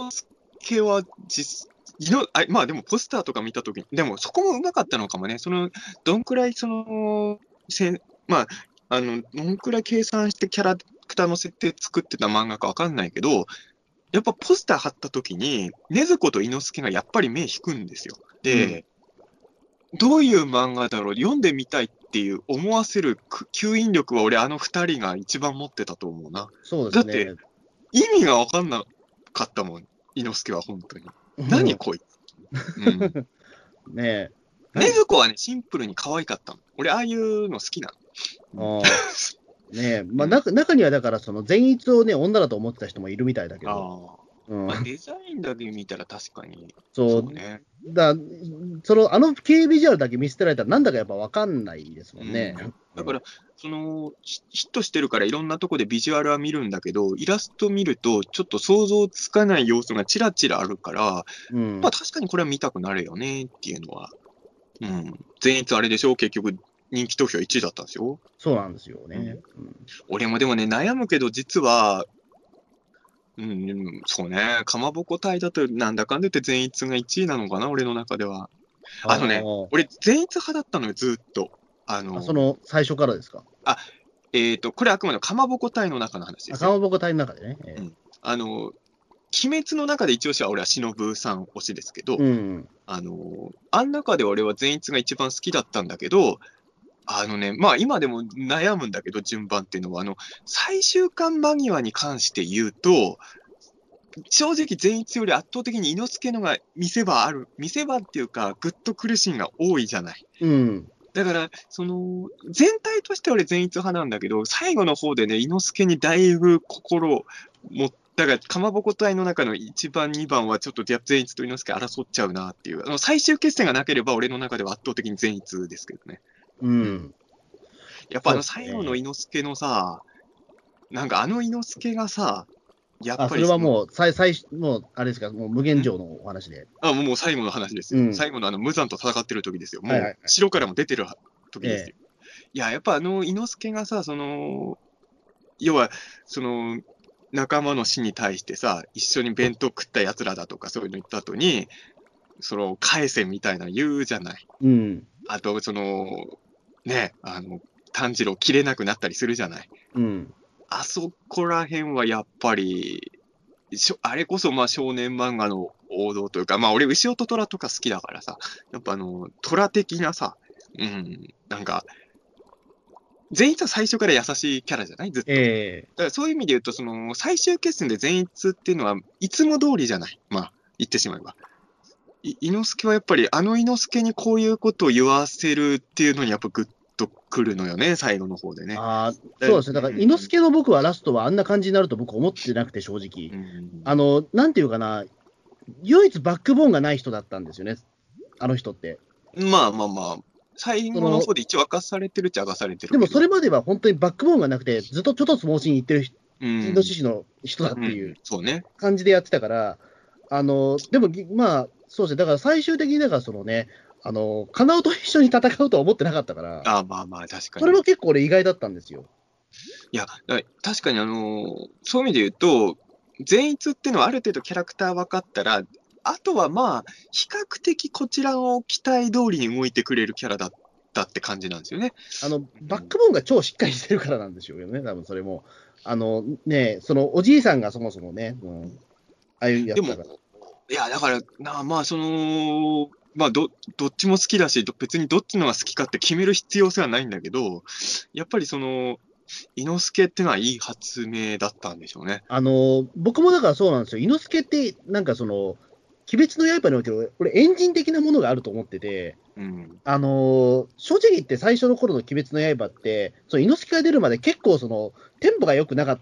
助は実、いのあまあでもポスターとか見たときに、でもそこもうまかったのかもね。その、どんくらいその、せんまあ、あの、どんくらい計算してキャラクターの設定作ってた漫画かわかんないけど、やっぱポスター貼った時に、禰豆子と伊之助がやっぱり目引くんですよ。で、どういう漫画だろう、読んでみたいっていう思わせるく吸引力は俺あの二人が一番持ってたと思うな。そうですね。だ意味がわかんなかったもん、伊之助は本当に。何こいつ？うん。ね禰豆子はね、シンプルに可愛かったの。俺、ああいうの好きなの。あー ねえ、まあ、中中にはだから、その善逸をね、女だと思ってた人もいるみたいだけど、あうんまあ、デザインだけ見たら確かに。そう、ね。だその、あの系ビジュアルだけ見捨てられたら、なんだかやっぱ分かんないですもんね。だから、その、ヒヒットしてるからいろんなとこでビジュアルは見るんだけど、イラスト見ると、ちょっと想像つかない要素がちらちらあるから、うんまあ確かにこれは見たくなるよねっていうのは。うん。前逸あれでしょ？結局、人気投票1位だったんですよ。そうなんですよね。うん俺もでもね、悩むけど、実は、うん、うんそうね、かまぼこ隊だと、なんだかんだ言って前逸が1位なのかな、俺の中では。あのねー俺、前逸派だったのよ、ずっと。あの、あその最初からですか？えっ、と、これあくまでもかまぼこ隊の中の話ですかまぼこ隊の中でね。ええあの、鬼滅の中で一押しは俺は忍さん推しですけど、うん。あの、あん中で俺は前逸が一番好きだったんだけど、あのね、まあ今でも悩むんだけど、順番っていうのは、あの、最終巻間際に関して言うと、正直前逸より圧倒的に猪之助のが見せ場ある、見せ場っていうか、ぐっと苦しいが多いじゃない。うん。だから、その、全体として俺前逸派なんだけど、最後の方でね、猪之助にだいぶ心を持っただから、かまぼこ隊の中の1番、2番はちょっと前逸と猪之助争っちゃうなっていう、あの最終決戦がなければ俺の中では圧倒的に前逸ですけどね。うん。やっぱあの最後の猪之助のさ、なんかあの猪之助がさ、やっぱりのれはもう、最、最、もう、あれですか、もう無限城のお話で。あもう最後の話ですよ。うん最後のあの無残と戦ってる時ですよ。もうはい城からも出てる時ですよ。いや、やっぱあの猪之助がさ、その、要は、その、仲間の死に対してさ、一緒に弁当食った奴らだとかそういうの言った後に、その、返せみたいなの言うじゃない。うん。あと、その、ね、あの、炭治郎切れなくなったりするじゃない。うん。あそこら辺はやっぱり、しょあれこそまあ少年漫画の王道というか、まあ俺、牛尾と虎とか好きだからさ、やっぱあの、虎的なさ、うん、なんか、善逸は最初から優しいキャラじゃない？ずっと。ええだからそういう意味で言うと、その、最終決戦で善逸っていうのは、いつも通りじゃない？まあ、言ってしまえば。い猪之助はやっぱり、あの猪之助にこういうことを言わせるっていうのに、やっぱグッとくるのよね、最後の方でね。ああ、そうですね。だから、うん猪之助の僕はラストはあんな感じになると僕思ってなくて、正直。うんあの、なんていうかな、唯一バックボーンがない人だったんですよね。あの人って。まあまあまあ、最後の方で一応明かされてるっちゃ明かされてる。でもそれまでは本当にバックボーンがなくて、ずっとちょっと相撲しに行ってる人うん、イノシシの人だってうんいう。感じでやってたから、あの、でも、まあ、そうですね。だから最終的に、だからそのね、あの、カナオと一緒に戦うとは思ってなかったから、ああまあまあ、確かに。それも結構俺意外だったんですよ。いや、確かにあのーそういう意味で言うと、善逸っていうのはある程度キャラクター分かったら、あとはまあ、比較的こちらを期待通りに動いてくれるキャラだったって感じなんですよね。あの、バックボーンが超しっかりしてるからなんでしょうよね、多分それも。あの、ね、そのおじいさんがそもそもね、うん、ああいうやでもつだから。、いや、だから、なまあ、その、まあど、どっちも好きだし、ど別にどっちのが好きかって決める必要性はないんだけど、やっぱりその、伊之助ってのはいい発明だったんでしょうね。あの、僕もだからそうなんですよ。猪之助って、なんかその、鬼滅の刃における、俺、エンジン的なものがあると思ってて、うん。あの正直言って最初の頃の鬼滅の刃って、その猪之助が出るまで結構その、テンポが良くなかっ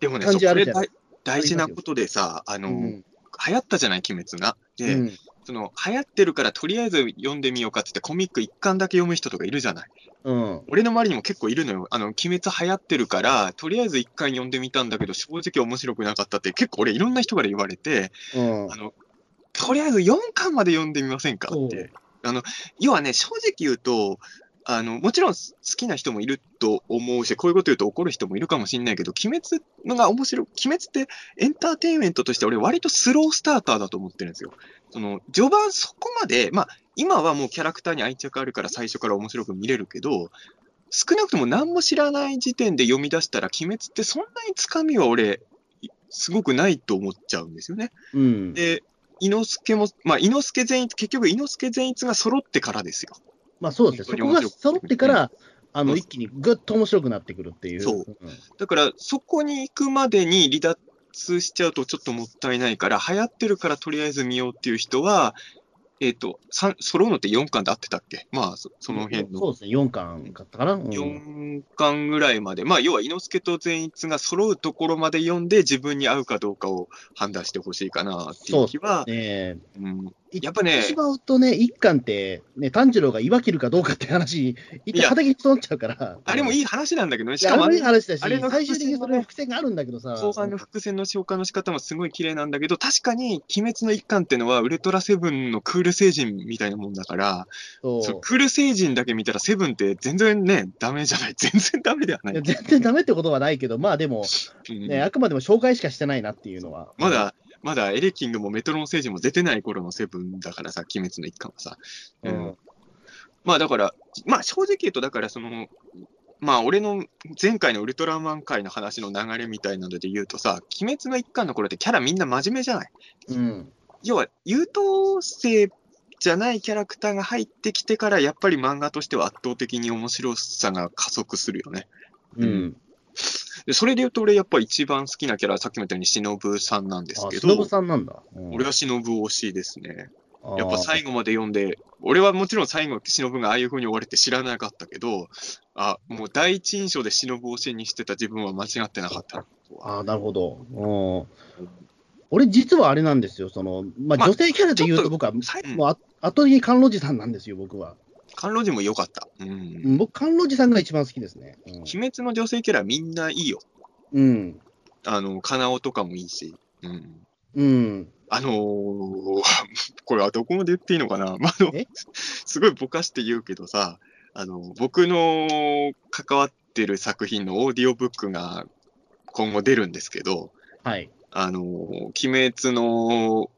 でもね、感じあるじゃない大大事なことでさ、あた。の、うん流行ったじゃない、鬼滅が。で、うんその、流行ってるからとりあえず読んでみようかっつってコミック一巻だけ読む人とかいるじゃない。うん。俺の周りにも結構いるのよ。あの、鬼滅流行ってるから、とりあえず一巻読んでみたんだけど、正直面白くなかったって結構俺いろんな人から言われて、うんあ。の、とりあえず4巻まで読んでみませんかって。あの、要はね、正直言うと、あの、もちろん好きな人もいると思うし、こういうこと言うと怒る人もいるかもしれないけど、鬼滅のが面白い、鬼滅ってエンターテインメントとして俺割とスロースターターだと思ってるんですよ。その、序盤そこまで、まあ、今はもうキャラクターに愛着あるから最初から面白く見れるけど、少なくとも何も知らない時点で読み出したら、鬼滅ってそんなにつかみは俺、すごくないと思っちゃうんですよね。うん。で、伊之助も、まあ、伊之助善逸、結局伊之助善逸が揃ってからですよ。まあそうですね。そこが揃ってから、あの、うん一気にぐっと面白くなってくるっていう。そう。ん。だから、そこに行くまでに離脱しちゃうとちょっともったいないから、流行ってるからとりあえず見ようっていう人は、えっ、と、さ揃うのって4巻で合ってたっけ？まあ、そその辺の。そうですね。4巻買ったかな？うん。4巻ぐらいまで、まあ、要は、伊之助と善逸が揃うところまで読んで、自分に合うかどうかを判断してほしいかなっていう気は、ね。うん、えやっぱねしまうとね、一巻って、ね、炭治郎が岩切るかどうかって話、一旦畑にっちゃうから。いあれもいい話なんだけどね、しや、あれもいい話だし、あれの最終的にそれ伏線があるんだけどさ。後半の伏線の消化の仕方もすごい綺麗なんだけど、確かに、鬼滅の一巻ってのは、ウルトラセブンのクール星人みたいなもんだから、そうクール星人だけ見たら、セブンって全然ね、ダメじゃない。全然ダメではない全然ダメってことはないけど、まあでも、うんね、あくまでも紹介しかしてないなっていうのは。まだ、まだエレキングもメトロン星人も出てない頃のセブンだからさ、鬼滅の一巻はさ。ううんん。まあだから、まあ正直言うと、だからその、まあ俺の前回のウルトラマン界の話の流れみたいなので言うとさ、鬼滅の一巻の頃ってキャラみんな真面目じゃない？うん。要は、優等生じゃないキャラクターが入ってきてから、やっぱり漫画としては圧倒的に面白さが加速するよね。うん。でそれで言うと、俺やっぱ一番好きなキャラはさっきも言ったように忍さんなんですあ、け忍ど、さんなんだ。うん俺は忍推しですね。やっぱ最後まで読んで、俺はもちろん最後、忍がああいう風に終われって知らなかったけど、あ、もう第一印象で忍推しにしてた自分は間違ってなかった。ああ、なるほど。うん。俺、実はあれなんですよ。その、まあ、まあ女性キャラで言うとと僕は、最後もうあ後的に甘露寺さんなんですよ、僕は。甘露寺も良かった。うん。うん僕、甘露寺さんが一番好きですね。鬼滅の女性キャラみんないいよ。うん。うん。あの、かなおとかもいいし。うん。うん。あのー これはどこまで言っていいのかな、まあ、あのえ？すごいぼかして言うけどさ、あの、僕の関わってる作品のオーディオブックが今後出るんですけど、はい。あの、鬼滅の、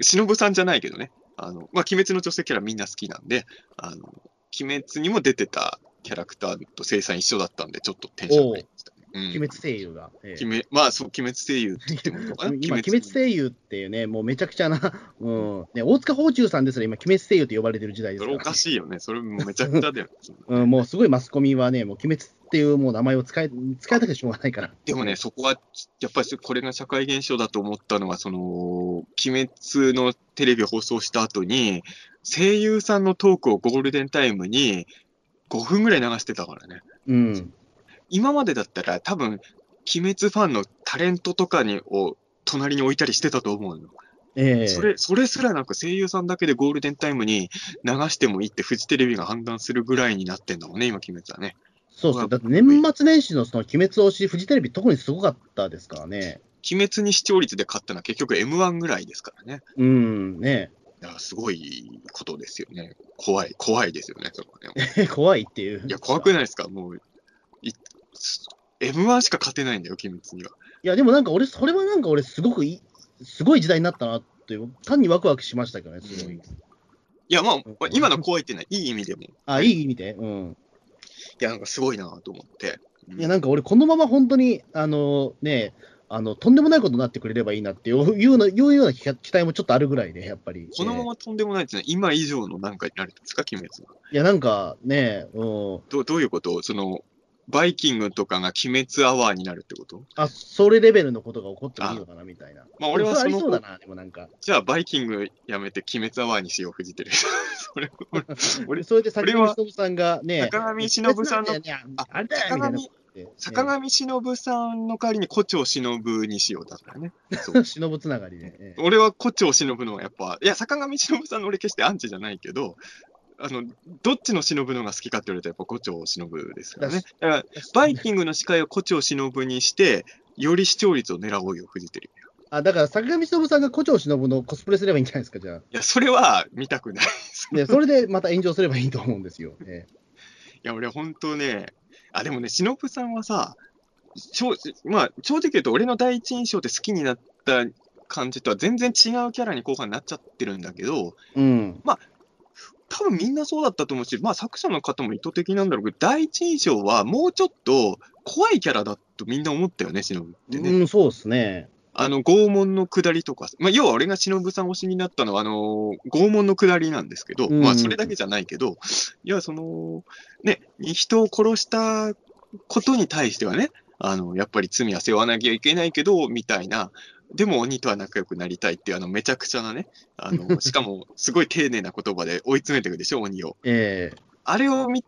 忍さんじゃないけどね、あの、まあ、鬼滅の女性キャラみんな好きなんで、あの、鬼滅にも出てたキャラクターと生産一緒だったんで、ちょっとテンション上がりました。うん鬼滅声優が。ええ鬼滅まあ、そう、鬼滅声優って言ってもいいのかな？今、鬼滅声優っていうね、もうめちゃくちゃな、うん。ね、大塚芳忠さんですら今、鬼滅声優って呼ばれてる時代ですから、それおかしいよね。それもめちゃくちゃだよね。うん、もうすごいマスコミはね、もう鬼滅っていうもう名前を使い、使いたくてしょうがないから。でもね、そこは、やっぱりこれが社会現象だと思ったのは、その、鬼滅のテレビ放送した後に、声優さんのトークをゴールデンタイムに5分ぐらい流してたからね。うん。今までだったら多分、鬼滅ファンのタレントとかにを隣に置いたりしてたと思うの。ええそれ、それすらなんか声優さんだけでゴールデンタイムに流してもいいってフジテレビが判断するぐらいになってんだもんね、今、鬼滅はね。そうそう。だって年末年始のその鬼滅推し、フジテレビ特にすごかったですからね。鬼滅に視聴率で勝ったのは結局 M1 ぐらいですからね。うん、ね。いや、すごいことですよね。怖い、怖いですよね、そこね。怖いっていう。いや、怖くないですか？もう、い M1 しか勝てないんだよ、鬼滅には。いや、でもなんか俺、それはなんか俺、すごくいい、すごい時代になったなっていう、単にワクワクしましたけどね、すごい。うんいや、まあ、今の怖いっていうのは、いい意味でも。いあ、いい意味で？うん。や、なんかすごいなと思って。うんいや、なんか俺、このまま本当に、あのね、あの、とんでもないことになってくれればいいなっていういうような、いうような期待もちょっとあるぐらいで、やっぱり。このままとんでもないっていうのは、今以上のなんかになるんですか、鬼滅は。いや、なんかね、うん。どうどういうこと？その、バイキングとかが鬼滅アワーになるってこと？あ、それレベルのことが起こってもいいのかな、みたいな。まあ俺はそのりそうだな、でもなんか。じゃあ、バイキングやめて鬼滅アワーにしよう、フジテレビ。それ、俺、俺それで坂上忍さんがね、坂上忍さんのああれだよ、坂上忍さんの代わりに胡蝶忍にしようだからね。忍つながりで。ええ俺は胡蝶忍のやっぱ、いや、坂上忍さんの俺決してアンチじゃないけど、あの、どっちの忍のが好きかって言われたらやっぱ胡蝶忍ですからね。だから、バイキングの司会を胡蝶忍にして、より視聴率を狙おうよ、フジテレビは。あ、だから坂上忍さんが胡蝶忍のコスプレすればいいんじゃないですか、じゃあ。いや、それは見たくない。いで、それでまた炎上すればいいと思うんですよ。ええや、俺本当ね、あ、でもね、忍さんはさ、正まあ、正直言うと俺の第一印象で好きになった感じとは全然違うキャラに後半になっちゃってるんだけど、うん。多多分みんなそうだったと思うし、まあ作者の方も意図的なんだろうけど、第一印象はもうちょっと怖いキャラだとみんな思ったよね、忍ってね。うん、そうですね。あの、拷問の下りとか、まあ、要は俺が忍さん推しになったのは、あの、拷問の下りなんですけど、うんまあ、それだけじゃないけど、いや、その、ね、人を殺したことに対してはね、あの、やっぱり罪は背負わなきゃいけないけど、みたいな、でも鬼とは仲良くなりたいっていう、あの、めちゃくちゃなね、あの、しかも、すごい丁寧な言葉で追い詰めていくでしょ、鬼を。ええあれを見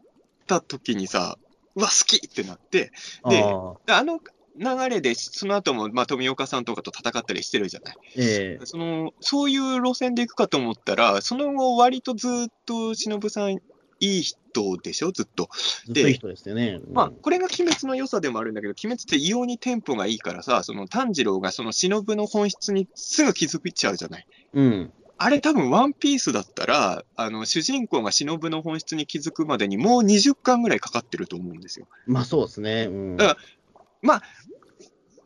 たときにさ、うわ、好きってなって、であの流れで、その後も、まあ、富岡さんとかと戦ったりしてるじゃない。ええその、そういう路線で行くかと思ったら、その後、割とずっと忍さん、いい人でしょ、ずっと。ですよね。うんまあ、これが鬼滅の良さでもあるんだけど、鬼滅って異様にテンポがいいからさ、その炭治郎がその忍の本質にすぐ気づいちゃうじゃない。うん。あれ多分ワンピースだったら、あの、主人公が忍の本質に気づくまでにもう20巻ぐらいかかってると思うんですよ。まあそうですね。うん。だまあ、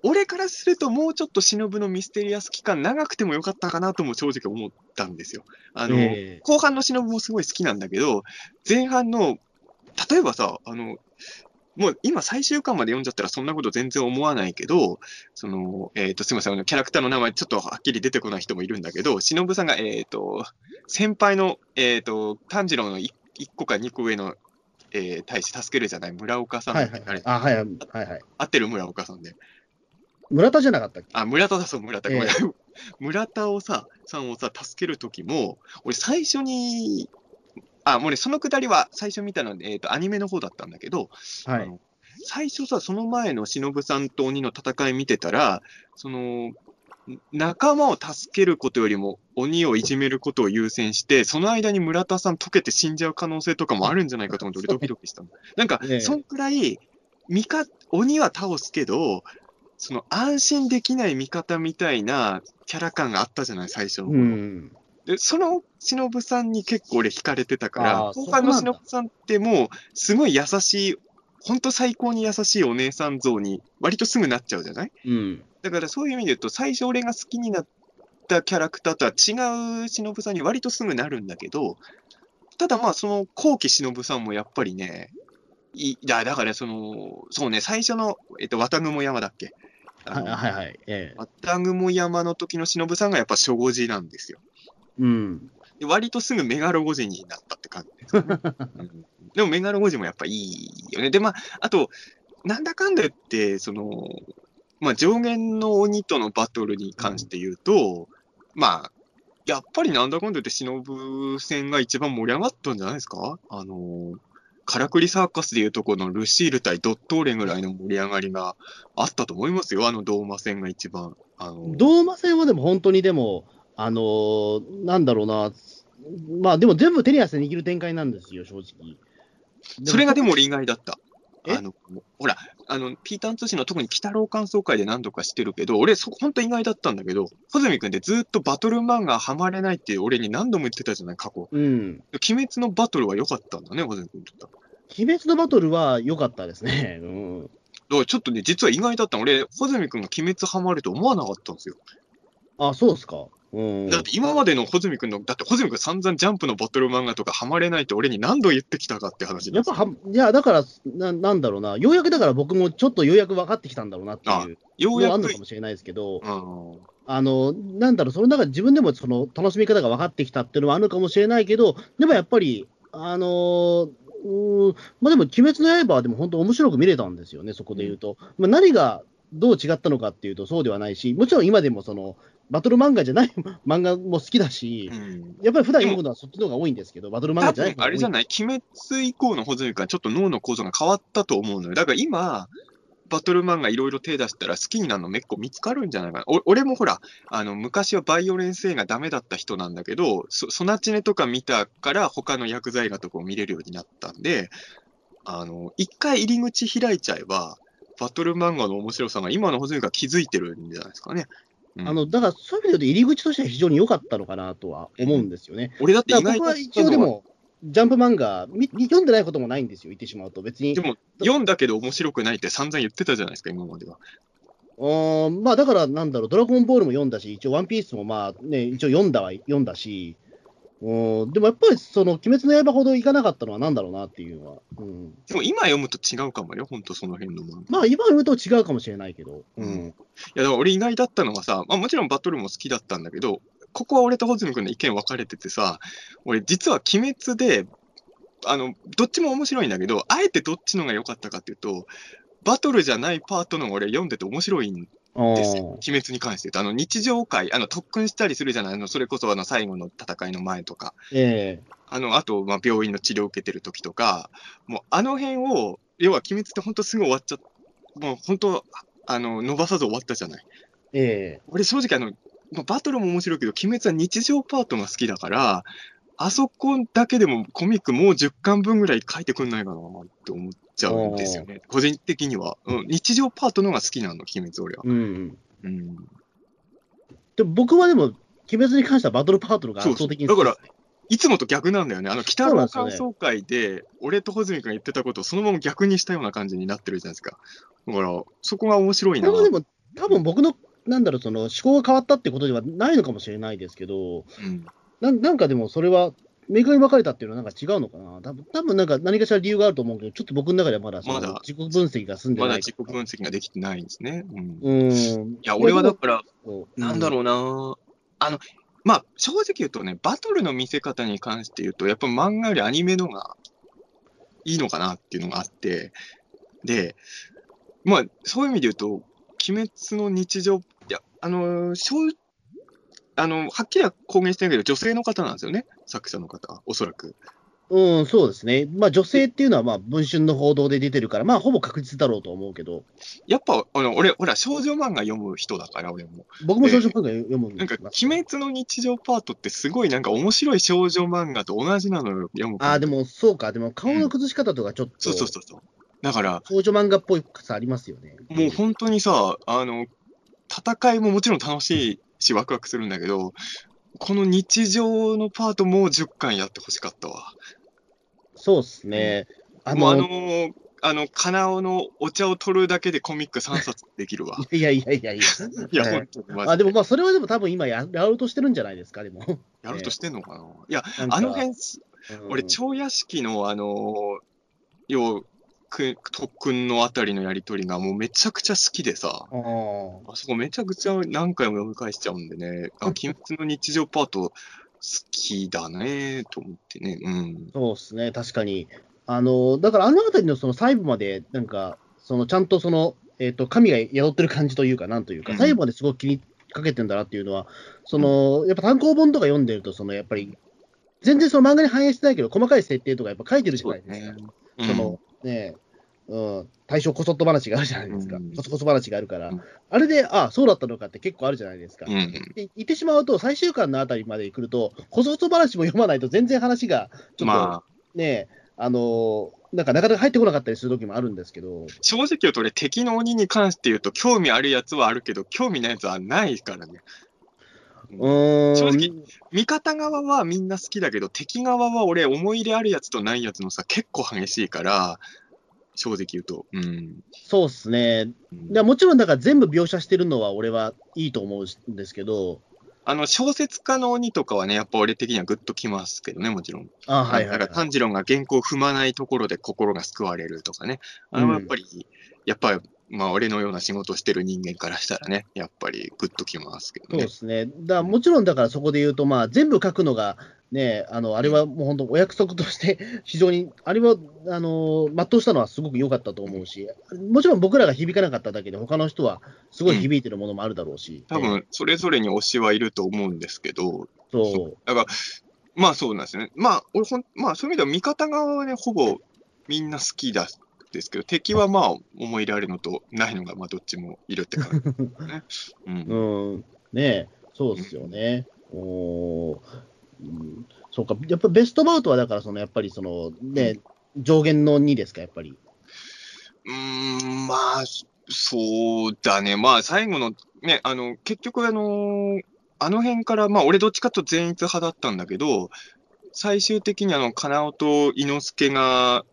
俺からするともうちょっと忍のミステリアス期間長くてもよかったかなとも正直思ったんですよ。あの、ええ後半の忍もすごい好きなんだけど、前半の、例えばさ、あの、もう今最終巻まで読んじゃったらそんなこと全然思わないけど、その、えっ、と、すみません、キャラクターの名前ちょっとはっきり出てこない人もいるんだけど、忍さんが、えっ、と、先輩の、えっ、と、炭治郎の 1, 個か2個上の、えー、大使助けるじゃない村岡さん、はいはいあれ。あ、はいはいはい。合ってる村岡さんで。村田じゃなかったっけ？あ、村田だそう、村田。ええごめん 村田をさ、さんをさ、助けるときも、俺最初に、あ、もうね、そのくだりは最初見たので、えっ、と、アニメの方だったんだけど、はい。最初さ、その前の忍さんと鬼の戦い見てたら、その、仲間を助けることよりも鬼をいじめることを優先して、その間に村田さん溶けて死んじゃう可能性とかもあるんじゃないかと思って、俺ドキドキしたの。なんかええ、そんくらい、味方、鬼は倒すけど、その安心できない味方みたいなキャラ感があったじゃない、最初のう頃。ん。で、その忍さんに結構俺惹かれてたかあら、ー後半の忍さんってもう、すごい優しい、本当最高に優しいお姉さん像に割とすぐなっちゃうじゃない？うん。だからそういう意味で言うと、最初俺が好きになったキャラクターとは違う忍さんに割とすぐなるんだけど、ただまあその後期忍さんもやっぱりね、いだだからその、そうね、最初の、えっと、綿雲山だっけ？あはいのはいはい。ええ綿雲山の時の忍さんがやっぱ初五時なんですよ。うん。で割とすぐメガロゴジになったって感じですよね、うんでもメガロゴジもやっぱいいよね。で、まあ、あと、なんだかんだ言って、その、まあ、上限の鬼とのバトルに関して言うと、まあ、やっぱりなんだかんだ言って忍戦が一番盛り上がったんじゃないですか？あの、カラクリサーカスでいうとこのルシール対ドットーレぐらいの盛り上がりがあったと思いますよ。あのドーマ戦が一番。あの、ドーマ戦はでも本当にでも、あのーなんだろうな、まあでも全部手に汗握る展開なんですよ、正直。それがでも俺意外だった。え？あの、ほら、あの、ピーターン通信の特に鬼太郎感想会で何度かしてるけど、俺、そ、本当意外だったんだけど、穂積君ってずっとバトル漫画ハマれないって俺に何度も言ってたじゃない、過去。うん。鬼滅のバトルは良かったんだね、穂積君にとっては。鬼滅のバトルは良かったですね。うん。だからちょっとね、実は意外だったの。俺、穂積君が鬼滅ハマると思わなかったんですよ。あ、そうですか。うん。だって今までの穂積君の、だって穂積君散々ジャンプのバトル漫画とかハマれないって俺に何度言ってきたかって話やっぱは、いや、だからな、なんだろうな、ようやくだから僕もちょっとようやく分かってきたんだろうなっていうようやくあるのか、もしれないですけど、うん。あの、なんだろう、その中で自分でもその楽しみ方が分かってきたっていうのはあるのかもしれないけど、でもやっぱり、あのーうーんまあでも、鬼滅の刃はでも本当面白く見れたんですよね、そこで言うと。まあ、何がどう違ったのかっていうと、そうではないし、もちろん今でもその、バトル漫画じゃない 漫画も好きだし、うんやっぱり普段読むのはそっちの方が多いんですけど、バトル漫多画じゃない分あれじゃいない？鬼滅以降の穂積君はちょっと脳の構造が変わったと思うのよ。だから今、バトル漫画いろいろ手出したら好きになるのめっこ見つかるんじゃないかな。お俺もほら、あの、昔はバイオレンス映画ダメだった人なんだけど、そソナチネとか見たから他の薬剤画とかを見れるようになったんで、あの、一回入り口開いちゃえば、バトル漫画の面白さが今の穂積が気づいてるんじゃないですかね。うんあの、だからそういう意味で言うと入り口としては非常に良かったのかなとは思うんですよね。俺だって僕は一応でも、ジャンプ漫画、み読んでないこともないんですよ、言ってしまうと。別にで。も、読んだけど面白くないって散々言ってたじゃないですか、今までは。うーんまあだからなんだろう、ドラゴンボールも読んだし、一応ワンピースもまあね、一応読んだは読んだし、うん、でもやっぱり、その、鬼滅の刃ほどいかなかったのはなんだろうなっていうのは。うん。でも今読むと違うかもよ、本当その辺の漫画。まあ、今言うと違うかもしれないけど。うん。いや、だから俺意外だったのはさ、まあもちろんバトルも好きだったんだけど、ここは俺とホズミ君の意見分かれててさ、俺実は鬼滅で、あの、どっちも面白いんだけど、あえてどっちのが良かったかっていうと、バトルじゃないパートの俺読んでて面白いんあです鬼滅に関して言うと。あの、日常会、あの、特訓したりするじゃない？あの、それこそあの、最後の戦いの前とか。えあの、あと、まあ、病院の治療を受けてる時とか、もう、あの辺を、要は、鬼滅って本当すぐ終わっちゃっもう本当、あの、伸ばさず終わったじゃない？ええ俺、正直、あの、まあバトルも面白いけど、鬼滅は日常パートが好きだから、あそこだけでもコミックもう10巻分ぐらい書いてくんないかなって思っちゃうんですよね。個人的には。うん、日常パートの方が好きなの、鬼滅、俺は。うん。うん。でも僕はでも、鬼滅に関してはバトルパートのが圧倒的にね、そうそうだいつもと逆なんだよね。あの、北の感想会で、俺と穂積君が言ってたことをそのまま逆にしたような感じになってるじゃないですか。だから、そこが面白いな。これはでも、多分僕の、なんだろう、その思考が変わったってことではないのかもしれないですけど、うん。なんなんかでもそれは、明確に分かれたっていうのはなんか違うのかな？多分多分なんか何かしら理由があると思うけど、ちょっと僕の中ではまだまだ自己分析が済んでまだない自己分析ができてないんですね。うん。うん。や、俺はだから、なんだろうな、あの、まあ、正直言うとね、バトルの見せ方に関して言うと、やっぱ漫画よりアニメのがいいのかなっていうのがあって、で、まあ、そういう意味で言うと、鬼滅の日常、いや、あの、正あの、はっきりは公言してないけど、女性の方なんですよね、作者の方は、おそらく。うん、そうですね。まあ女性っていうのはまあ文春の報道で出てるから、まあほぼ確実だろうと思うけど、やっぱ、あの、俺、ほら、少女漫画読む人だから、俺も。僕も少女漫画読むんなんか、鬼滅の日常パートってすごいなんか面白い少女漫画と同じなのよ、読むああ、でもそうか、でも顔の崩し方とかちょっと、そうそうそうそう。だから、少女漫画っぽいさありますよね。もう本当にさ、あの、戦いももちろん楽しいし、ワクワクするんだけど、この日常のパートもう10巻やってほしかったわ。そうですね。あもうあの、の、あの、金尾のお茶を取るだけでコミック3冊できるわ。いやいやいやいや。いや、はい本当にマジあでもまあ、それはでも多分今ややろうとしてるんじゃないですか、でも。やろうとしてんのかな。いや、あの辺、うん俺、超屋敷の、あの、要、く特訓のあたりのやりとりがもうめちゃくちゃ好きでさ、あそこめちゃくちゃ何回も読み返しちゃうんでね、あ、鬼滅の日常パート好きだねと思ってね、うん。そうですね、確かに。あの、だからあのあたりのその細部まで、なんか、そのちゃんとその、えっ、と、神が宿ってる感じというか、なんというか、うん。細部まですごく気にかけてんだなっていうのは、その、やっぱ単行本とか読んでると、その、やっぱり、全然その漫画に反映してないけど、細かい設定とかやっぱ書いてるじゃないですか。うん。その、ねうん、対象こそっと話があるじゃないですか。うんこそこそ話があるから、うんあれで、あそうだったのかって結構あるじゃないですか。うん。で言ってしまうと、最終巻のあたりまで来ると、こそこそ話も読まないと全然話が、ちょっとまあ、ね、あのーなんかなかなか入ってこなかったりする時もあるんですけど、正直言うと俺敵の鬼に関して言うと興味あるやつはあるけど、興味ないやつはないからね。正直味方側はみんな好きだけど、敵側は俺思い入れあるやつとないやつのさ、結構激しいから、正直言うと。うん。そうっすね。うんでもちろん、だから全部描写してるのは俺はいいと思うんですけど、あの、小説家の鬼とかはね、やっぱ俺的にはグッときますけどね、もちろん。あはいはい、だから炭治郎が原稿を踏まないところで心が救われるとかね。あれはやっぱり、やっぱり、まあ俺のような仕事をしてる人間からしたらね、やっぱりグッときますけどねそうで。すね。だもちろん、だからそこで言うと、まあ、全部書くのが、ね、あの、あれはもう本当、お約束として、非常に、あれは、あの、全うしたのはすごく良かったと思うし、もちろん僕らが響かなかっただけで、他の人はすごい響いてるものもあるだろうし、多分、それぞれに推しはいると思うんですけど、そう。だから、まあそうなんですね。まあ、俺ほん、まあそういう意味では味方側はね、ほぼみんな好きだですけど、敵はまあ思い入れあるのとないのが、まあどっちもいるって感じですね。うん。うん、ねそうですよね。おーうん、そうか、やっぱベストバウトは、だから、そのやっぱりその、ね、上限の2ですか、やっぱり。うーん、まあ、そうだね。まあ最後の、ね、あの、結局あの、あの辺から、まあ俺どっちかというと善逸派だったんだけど、最終的にあの、金尾と伊之助が、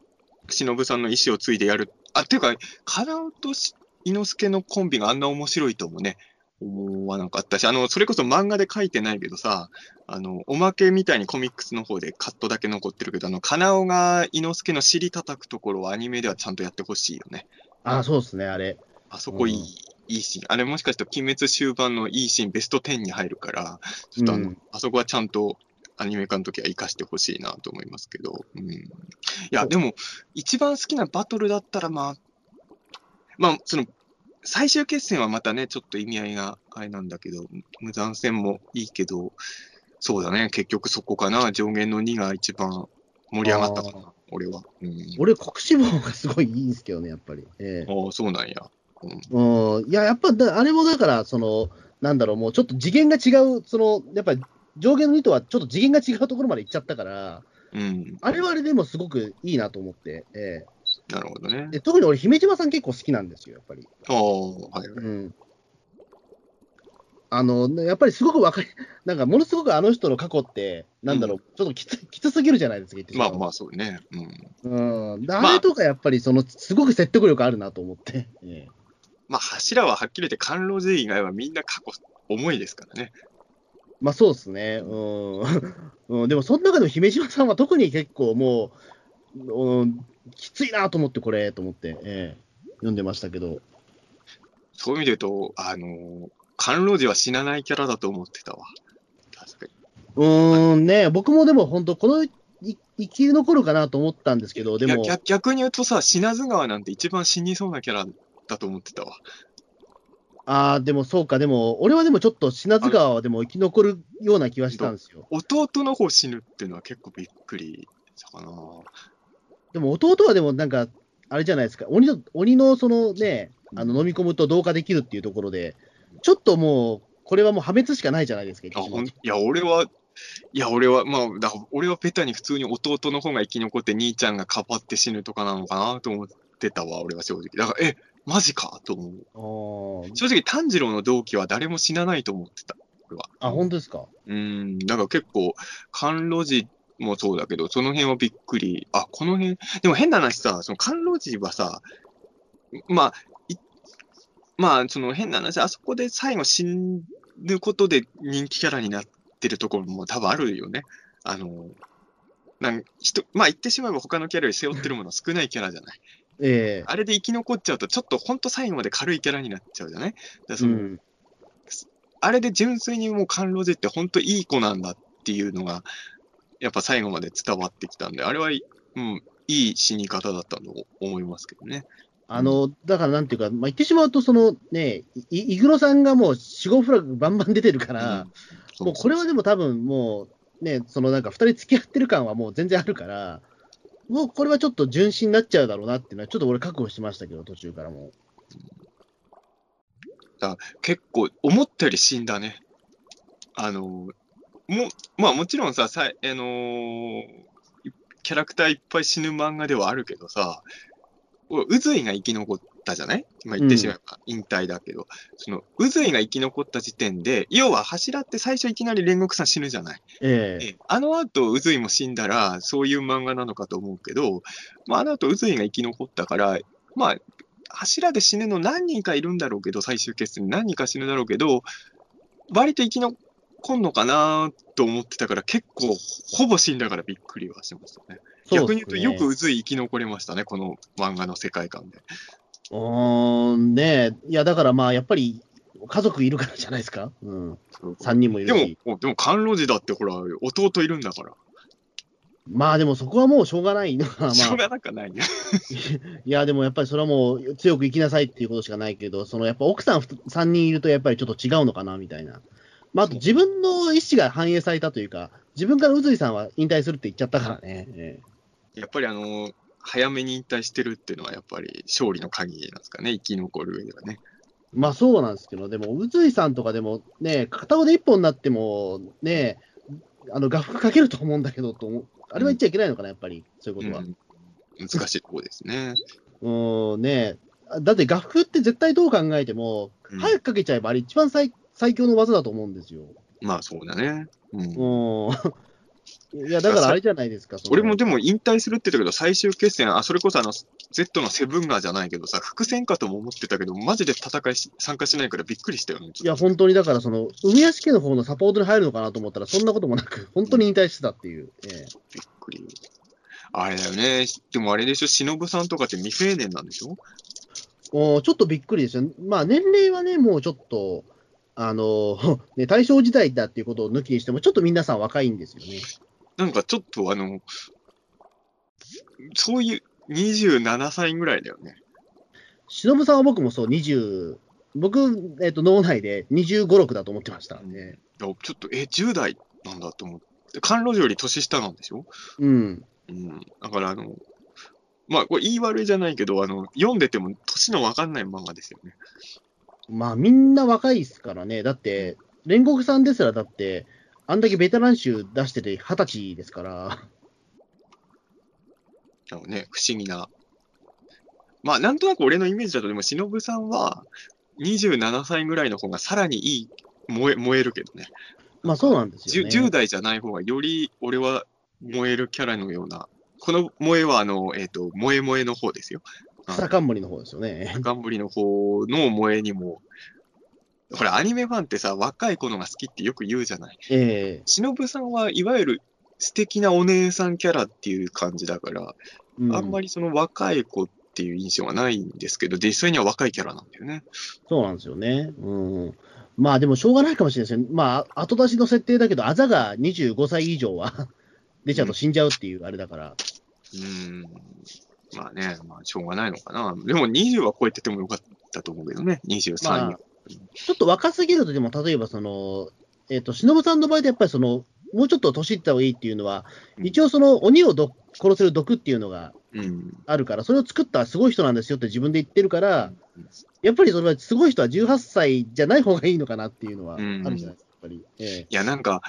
忍さんの意思を継いでやる。あ、っていうか、金尾とし伊之助のコンビがあんな面白いともね、思わなかったし、あの、それこそ漫画で書いてないけどさ、あの、おまけみたいにコミックスの方でカットだけ残ってるけど、あの、金尾が伊之助の尻叩くところをアニメではちゃんとやってほしいよね。ああ、そうですね、あれ。あそこいい、うんいいシーン。あれもしかしたら鬼滅終盤のいいシーンベスト10に入るから、ちょっとあの、うんあそこはちゃんとアニメ化の時は活かしてほしいなと思いますけど。うん。いや、でも、一番好きなバトルだったら、まあ、まあ、その、最終決戦はまたね、ちょっと意味合いがあれなんだけど、無残戦もいいけど、そうだね、結局そこかな、上限の2が一番盛り上がったかあな、俺は。うん。俺、国志望がすごいいいんですけどね、やっぱり。ええああ、そうなんや。うん。うん、いや、やっぱだ、あれもだから、その、なんだろう、もうちょっと次元が違う、その、やっぱり上限の2とはちょっと次元が違うところまで行っちゃったから、うん。あれはあれでもすごくいいなと思って、えなるほどねえ。で特に俺、姫島さん結構好きなんですよ、やっぱり。ああ、はい。うん。あの、ねやっぱりすごくわかり、なんかものすごくあの人の過去って、なんだろう、ちょっときつきつすぎるじゃないですか、まあまあ、そうね。うん。うん。であれとかやっぱり、その、すごく説得力あるなと思って。ええまあ、柱ははっきり言って、甘露寺以外はみんな過去重いですからね。まあそうですね。うん。うん、でも、その中でも姫島さんは特に結構もう、うん、きついなと思って、これ、と思って、ええ読んでましたけど。そういう意味で言うと、あのー、甘露寺は死なないキャラだと思ってたわ。確かに。うーん、ね僕もでも本当、この、い生き残るかなと思ったんですけど、でも、逆逆に言うとさ、品津川なんて一番死にそうなキャラだと思ってたわ。ああ、でもそうか、でも、俺はでもちょっと品津川はでも生き残るような気はしたんですよ。弟の方死ぬっていうのは結構びっくりしたかな。でも弟はでもなんか、あれじゃないですか、鬼の、鬼のそのね、あの飲み込むと同化できるっていうところで、ちょっともう、これはもう破滅しかないじゃないですか、いや、俺は、いや、俺は、まあ、だ俺はベタに普通に弟の方が生き残って兄ちゃんがかばって死ぬとかなのかなと思ってたわ、俺は正直。だから、え、マジか？と思う。正直、炭治郎の同期は誰も死なないと思ってた、俺は。あ、本当ですか？うん、だから結構、甘露寺もそうだけど、その辺はびっくり。あ、この辺、でも変な話さ、その甘露寺はさ、まあ、いまあ、その変な話、あそこで最後死ぬことで人気キャラになってるところも多分あるよね。あの、なん人まあ言ってしまえば他のキャラより背負ってるもの少ないキャラじゃない。ええあれで生き残っちゃうと、ちょっとほんと最後まで軽いキャラになっちゃうじゃない？だそうの、ん。あれで純粋にもう甘露寺って本当いい子なんだっていうのが、やっぱ最後まで伝わってきたんで、あれは、うん、いい死に方だったと思いますけどね。あの、だからなんていうか、まあ、言ってしまうと、そのね、いイグロさんがもう死後フラグバンバン出てるから、うんもうこれはでも多分もう、ね、そのなんか二人付き合ってる感はもう全然あるから、もうこれはちょっと純真になっちゃうだろうなっていうのは、ちょっと俺覚悟してましたけど、途中からも結構、思ったより死んだね。あの、も、まあもちろんさ、さあのーキャラクターいっぱい死ぬ漫画ではあるけどさ、うずいが生き残ったじゃない？まあ言ってしまえば引退だけど、その、うずいが生き残った時点で、要は柱って最初いきなり煉獄さん死ぬじゃない？ええええあの後、うずいも死んだら、そういう漫画なのかと思うけど、まあ、あの後、うずいが生き残ったから、まあ、柱で死ぬの何人かいるんだろうけど、最終決戦何人か死ぬだろうけど、割と生き残んのかなと思ってたから、結構、ほぼ死んだからびっくりはしましたね。逆に言うと、よくうずい生き残れましたね、この漫画の世界観で。うーん、ねいや、だからまあ、やっぱり、家族いるからじゃないですか？うん。3人もいでるし。も、おでも、甘露寺だってほら、弟いるんだから。まあでもそこはもうしょうがないのは、まあ、しょうがなくないね。いや、でもやっぱりそれはもう強く生きなさいっていうことしかないけど、そのやっぱ奥さん3人いるとやっぱりちょっと違うのかなみたいな。まあ、あと自分の意思が反映されたというか、自分から宇髄さんは引退するって言っちゃったからね。えやっぱりあの、早めに引退してるっていうのは、やっぱり勝利の鍵なんですかね、生き残る上ではね。えまあそうなんですけど、でも宇髄さんとかでもね、片腕一本になってもね、あの画幅かけると思うんだけどとあれは言っちゃいけないのかな、やっぱり、そういうことは。うん難しいところですね。うーん、ねだって画幅って絶対どう考えても、うん早くかけちゃえばあれ一番最最強の技だと思うんですよ。まあそうだね。うん。うん。いや、だからあれじゃないですか。俺もでも引退するって言ったけど、最終決戦、あ、それこそあの、Z のセブンガーじゃないけどさ、伏線かとも思ってたけど、マジで戦いし参加しないからびっくりしたよね。いや、本当にだから、その、梅屋敷の方のサポートに入るのかなと思ったら、そんなこともなく、本当に引退してたっていう。ええびっくり。あれだよね。でもあれでしょ、忍さんとかって未成年なんでしょ？もうちょっとびっくりですよ。まあ、年齢はね、もうちょっと、あの、ね、大正時代だっていうことを抜きにしても、ちょっと皆さん若いんですよね。なんかちょっとあの、そういう27歳ぐらいだよね。忍さんは僕もそう、20、僕、えっ、と、脳内で25、6だと思ってましたんで。いやちょっと、え、10代なんだと思って。甘露寺より年下なんでしょ？うん。うん。だからあの、まあ、これ言い悪いじゃないけど、あの、読んでても年のわかんない漫画ですよね。まあ、みんな若いですからね。だって、煉獄さんですら、だって、あんだけベテラン集出してて20歳ですから。あのね、不思議な。まあ、なんとなく俺のイメージだと、でも、忍さんは、27歳ぐらいの方がさらにいい、燃え、燃えるけどね。まあ、そうなんですよ 10, ね。10代じゃない方がより俺は燃えるキャラのような。この萌えは、あの、えっ、と、萌え萌えの方ですよ。草冠の方ですよね。冠の方の萌えにも、ほら、アニメファンってさ、若い子のが好きってよく言うじゃない。ええ忍さんはいわゆる素敵なお姉さんキャラっていう感じだから、うんあんまりその若い子っていう印象はないんですけど、実際には若いキャラなんだよね。そうなんですよね。うん。まあでもしょうがないかもしれないですね。まあ、後出しの設定だけど、あざが25歳以上は 出ちゃうと死んじゃうっていうあれだから。うーん。まあね、まあしょうがないのかな。でも20は超えててもよかったと思うけどね、23、まあちょっと若すぎると、でも例えばその、えっ、と、忍さんの場合でやっぱりその、もうちょっと年いった方がいいっていうのは、うん一応その鬼をど殺せる毒っていうのがうん。あるから、それを作ったすごい人なんですよって自分で言ってるから、やっぱりそれはすごい人は18歳じゃない方がいいのかなっていうのはあうんるじゃないですか、やっぱり。ええいや、なんか、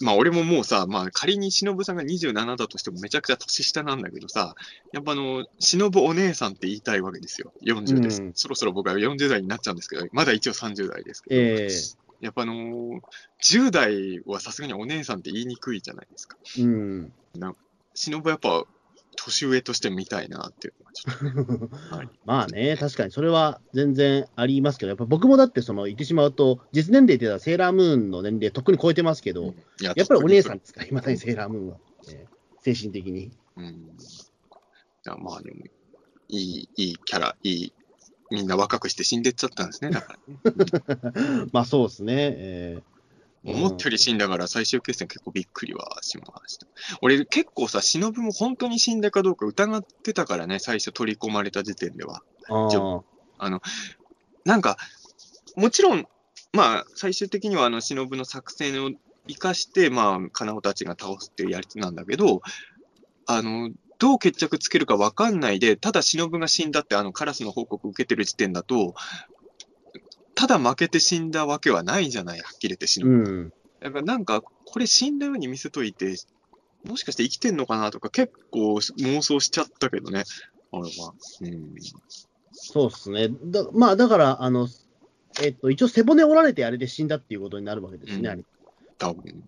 まあ俺ももうさ、まあ仮に忍さんが27だとしてもめちゃくちゃ年下なんだけどさ、やっぱあの、忍お姉さんって言いたいわけですよ。40です。うんそろそろ僕は40代になっちゃうんですけど、まだ一応30代ですけど、ええやっぱあのー10代はさすがにお姉さんって言いにくいじゃないですか。うん。忍やっぱ年上として見たいなっていうのはちょっと。はいまあね、確かにそれは全然ありますけど、やっぱ僕もだってその言ってしまうと、実年齢で言ったらセーラームーンの年齢とっくに超えてますけど、いややっぱりお姉さんですか、いまだにセーラームーンは、ええ精神的に。うん。まあでも、いい、いいキャラ、いい、みんな若くして死んでっちゃったんですね、だから。まあそうですね。ええ思ったより死んだから最終決戦結構びっくりはしました。俺結構さ、忍も本当に死んだかどうか疑ってたからね、最初取り込まれた時点では。ああなんか、もちろん、まあ、最終的にはあの忍の作戦を生かして、まあ、金尾たちが倒すっていうやりつなんだけど、あの、どう決着つけるか分かんないで、ただ忍が死んだってあのカラスの報告を受けてる時点だと、ただ負けて死んだわけはないじゃない、はっきり言って忍。うん。だからなんか、これ死んだように見せといて、もしかして生きてんのかなとか結構妄想しちゃったけどね、は。うん。そうですね。だまあだから、あの、えっと、一応背骨折られてあれで死んだっていうことになるわけですね、うんあれ多分。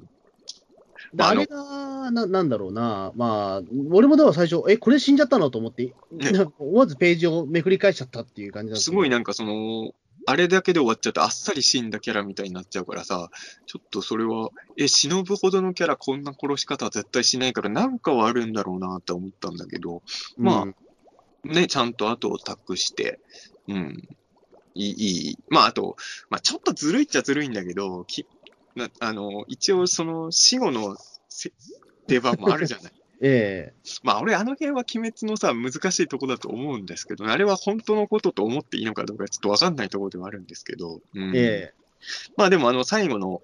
まあれがな、なんだろうな、まあ、俺もでは最初、え、これ死んじゃったのと思って、ね 思わずページをめくり返しちゃったっていう感じなんですけどすごいなんかその、あれだけで終わっちゃうとあっさり死んだキャラみたいになっちゃうからさ、ちょっとそれは、え、忍ぶほどのキャラこんな殺し方は絶対しないからなんかはあるんだろうなって思ったんだけど、まあうんね、ちゃんと後を託して、うん。いい、いい。まあ、あと、まあ、ちょっとずるいっちゃずるいんだけど、きなあの、一応その死後のせ出番もあるじゃない。えまあ、俺、あの辺は鬼滅のさ、難しいとこだと思うんですけど、あれは本当のことと思っていいのかどうかちょっとわかんないところではあるんですけど、うん。ええ。まあでも、あの、最後の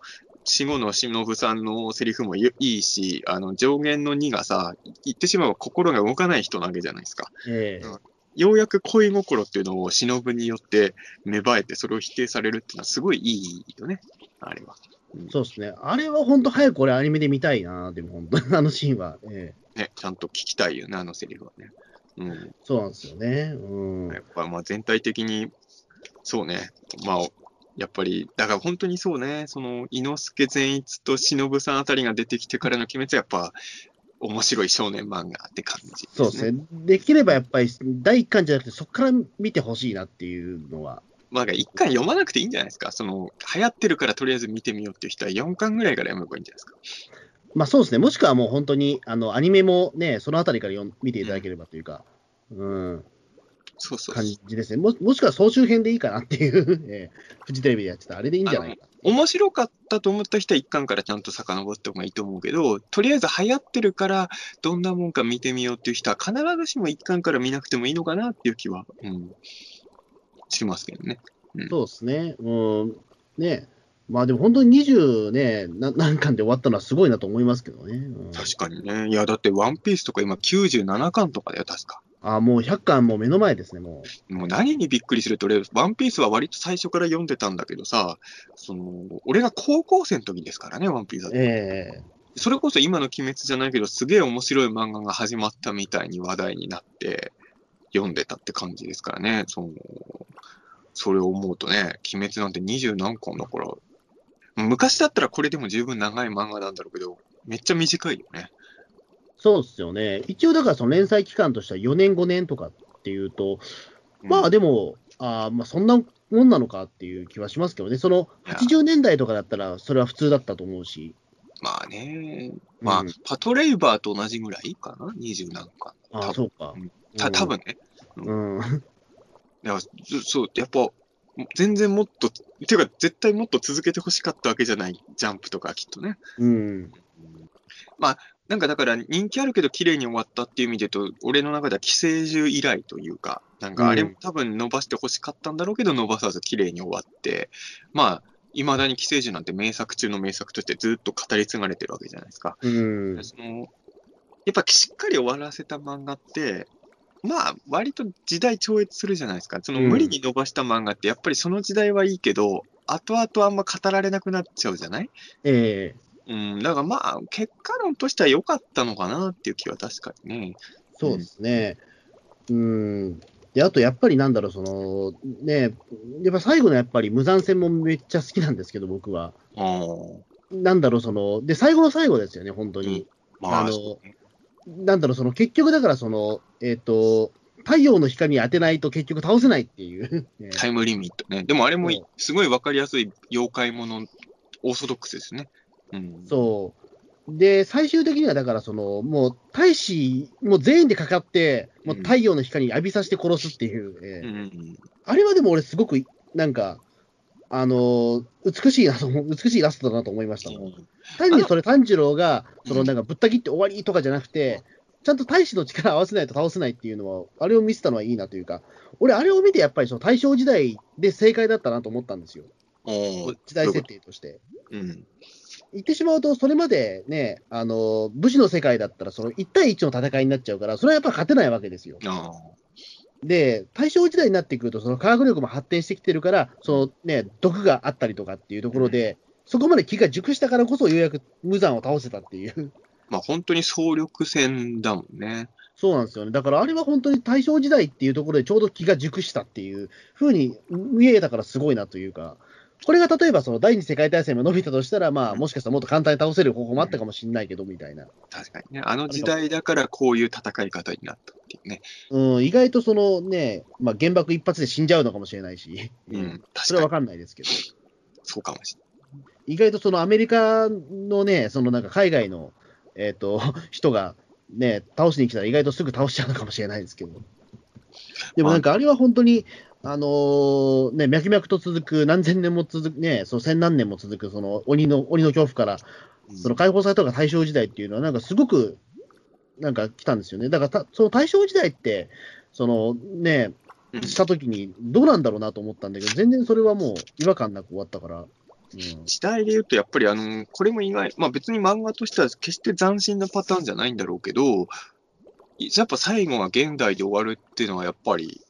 死後の忍さんのセリフもいいいし、あの、上限の2がさ、言ってしまえば心が動かない人なわけじゃないですか。ええ。うん。ようやく恋心っていうのを忍によって芽生えて、それを否定されるっていうのはすごいいいよね、あれは。そうですね。あれは本当早く俺アニメで見たいな、でも本当に。あのシーンは。ええね、ちゃんと聞きたいよね、あのセリフはね。うん。そうなんですよね。うん。やっぱまあ全体的に、そうね、まあ、やっぱり、だから本当にそうね、その、伊之助善逸と忍さんあたりが出てきてからの鬼滅はやっぱ、面白い少年漫画って感じね。そうですね。できればやっぱり、第1巻じゃなくて、そこから見てほしいなっていうのは。まあ、一巻読まなくていいんじゃないですか。その、流行ってるからとりあえず見てみようっていう人は4巻ぐらいから読めばいいんじゃないですか。まあそうですね。もしくはもう本当に、あの、アニメもね、そのあたりから読見ていただければというか、うん、そうそう感じですね。ももしくは総集編でいいかなっていう、えー、フジテレビでやってたあれでいいんじゃないか。面白かったと思った人は一巻からちゃんと遡った方がいいと思うけど、とりあえず流行ってるから、どんなもんか見てみようっていう人は必ずしも一巻から見なくてもいいのかなっていう気は、うん、しますけどね。うん、そうですね。うん。ねまあでも本当に20ね、何巻で終わったのはすごいなと思いますけどね。うん、確かにね。いや、だってワンピースとか今97巻とかだよ、確か。あもう100巻もう目の前ですね、もう。もう何にびっくりすると、俺、ワンピースは割と最初から読んでたんだけどさ、その、俺が高校生の時ですからね、ワンピースは。ええー、それこそ今の鬼滅じゃないけど、すげえ面白い漫画が始まったみたいに話題になって、読んでたって感じですからね。その、それを思うとね、鬼滅なんて二十何巻だから、昔だったらこれでも十分長い漫画なんだろうけど、めっちゃ短いよね。そうですよね。一応だからその連載期間としては4年5年とかっていうと、まあでも、うん、あまあそんなもんなのかっていう気はしますけどね。その80年代とかだったらそれは普通だったと思うし。まあね。まあ、うん、パトレイバーと同じぐらいかな ?20 何か。あそうか。た多分ね。うん。いや、そう、やっぱ、全然もっと、っていうか、絶対もっと続けてほしかったわけじゃない、ジャンプとかきっとね。うん。まあ、なんかだから人気あるけど綺麗に終わったっていう意味で言うと、俺の中では寄生獣以来というか、なんかあれも多分伸ばしてほしかったんだろうけど、伸ばさず綺麗に終わって、まあ、いまだに寄生獣なんて名作中の名作としてずっと語り継がれてるわけじゃないですか。うん、そのやっぱしっかり終わらせた漫画って、まあ、割と時代超越するじゃないですか。その無理に伸ばした漫画って、やっぱりその時代はいいけど、後々あんま語られなくなっちゃうじゃない？ええうん、だからまあ、結果論としては良かったのかなっていう気は確かにね。そうですね。うん。で、あとやっぱりなんだろう、その、ね、やっぱ最後のやっぱり無残戦もめっちゃ好きなんですけど、僕は。なんだろう、その、で、最後の最後ですよね、本当に。うん、まあ、あの、なんだろう、その結局だからその、えっ、ー、と、太陽の光に当てないと結局倒せないっていう、ね、タイムリミットね。でもあれもすごいわかりやすい妖怪もの、オーソドックスですね。うん、そう。で、最終的にはだからその、もう大使、もう全員でかかって、もう太陽の光に浴びさせて殺すっていう、えーうん、あれはでも俺すごく、なんか、あの美しいな美しいラストだなと思いましたもん。単にそれ、炭治郎が、そのなんかぶった切って終わりとかじゃなくて、ちゃんと大使の力合わせないと倒せないっていうのは、あれを見せたのはいいなというか、俺、あれを見てやっぱりその大正時代で正解だったなと思ったんですよ。時代設定として。うん、言ってしまうと、それまでね、あの武士の世界だったら、その1対1の戦いになっちゃうから、それはやっぱ勝てないわけですよ。で、大正時代になってくると、その科学力も発展してきてるから、そのね、毒があったりとかっていうところで、うん、そこまで気が熟したからこそ、ようやく無残を倒せたっていう。まあ本当に総力戦だもんね。そうなんですよね。だからあれは本当に大正時代っていうところでちょうど気が熟したっていうふうに見えたからすごいなというか、これが例えばその第二次世界大戦も伸びたとしたら、まあもしかしたらもっと簡単に倒せる方法もあったかもしれないけど、みたいな。確かにね。あの時代だからこういう戦い方になったっていうね。うん、意外とそのね、まあ原爆一発で死んじゃうのかもしれないし、うん、それはわかんないですけど。そうかもしれない。意外とそのアメリカのね、そのなんか海外のえっ、ー、と、人がね、倒しに来たら意外とすぐ倒しちゃうのかもしれないですけど。でもなんかあれは本当に、あのー、ね、脈々と続く、何千年も続く、ね、その千何年も続く、その鬼の、鬼の恐怖から、その解放されたのが大正時代っていうのは、なんかすごく、なんか来たんですよね。だからその大正時代って、そのね、したときにどうなんだろうなと思ったんだけど、全然それはもう違和感なく終わったから。時代で言うと、やっぱりあの、これも意外、まあ別に漫画としては決して斬新なパターンじゃないんだろうけど、やっぱ最後が現代で終わるっていうのはやっぱり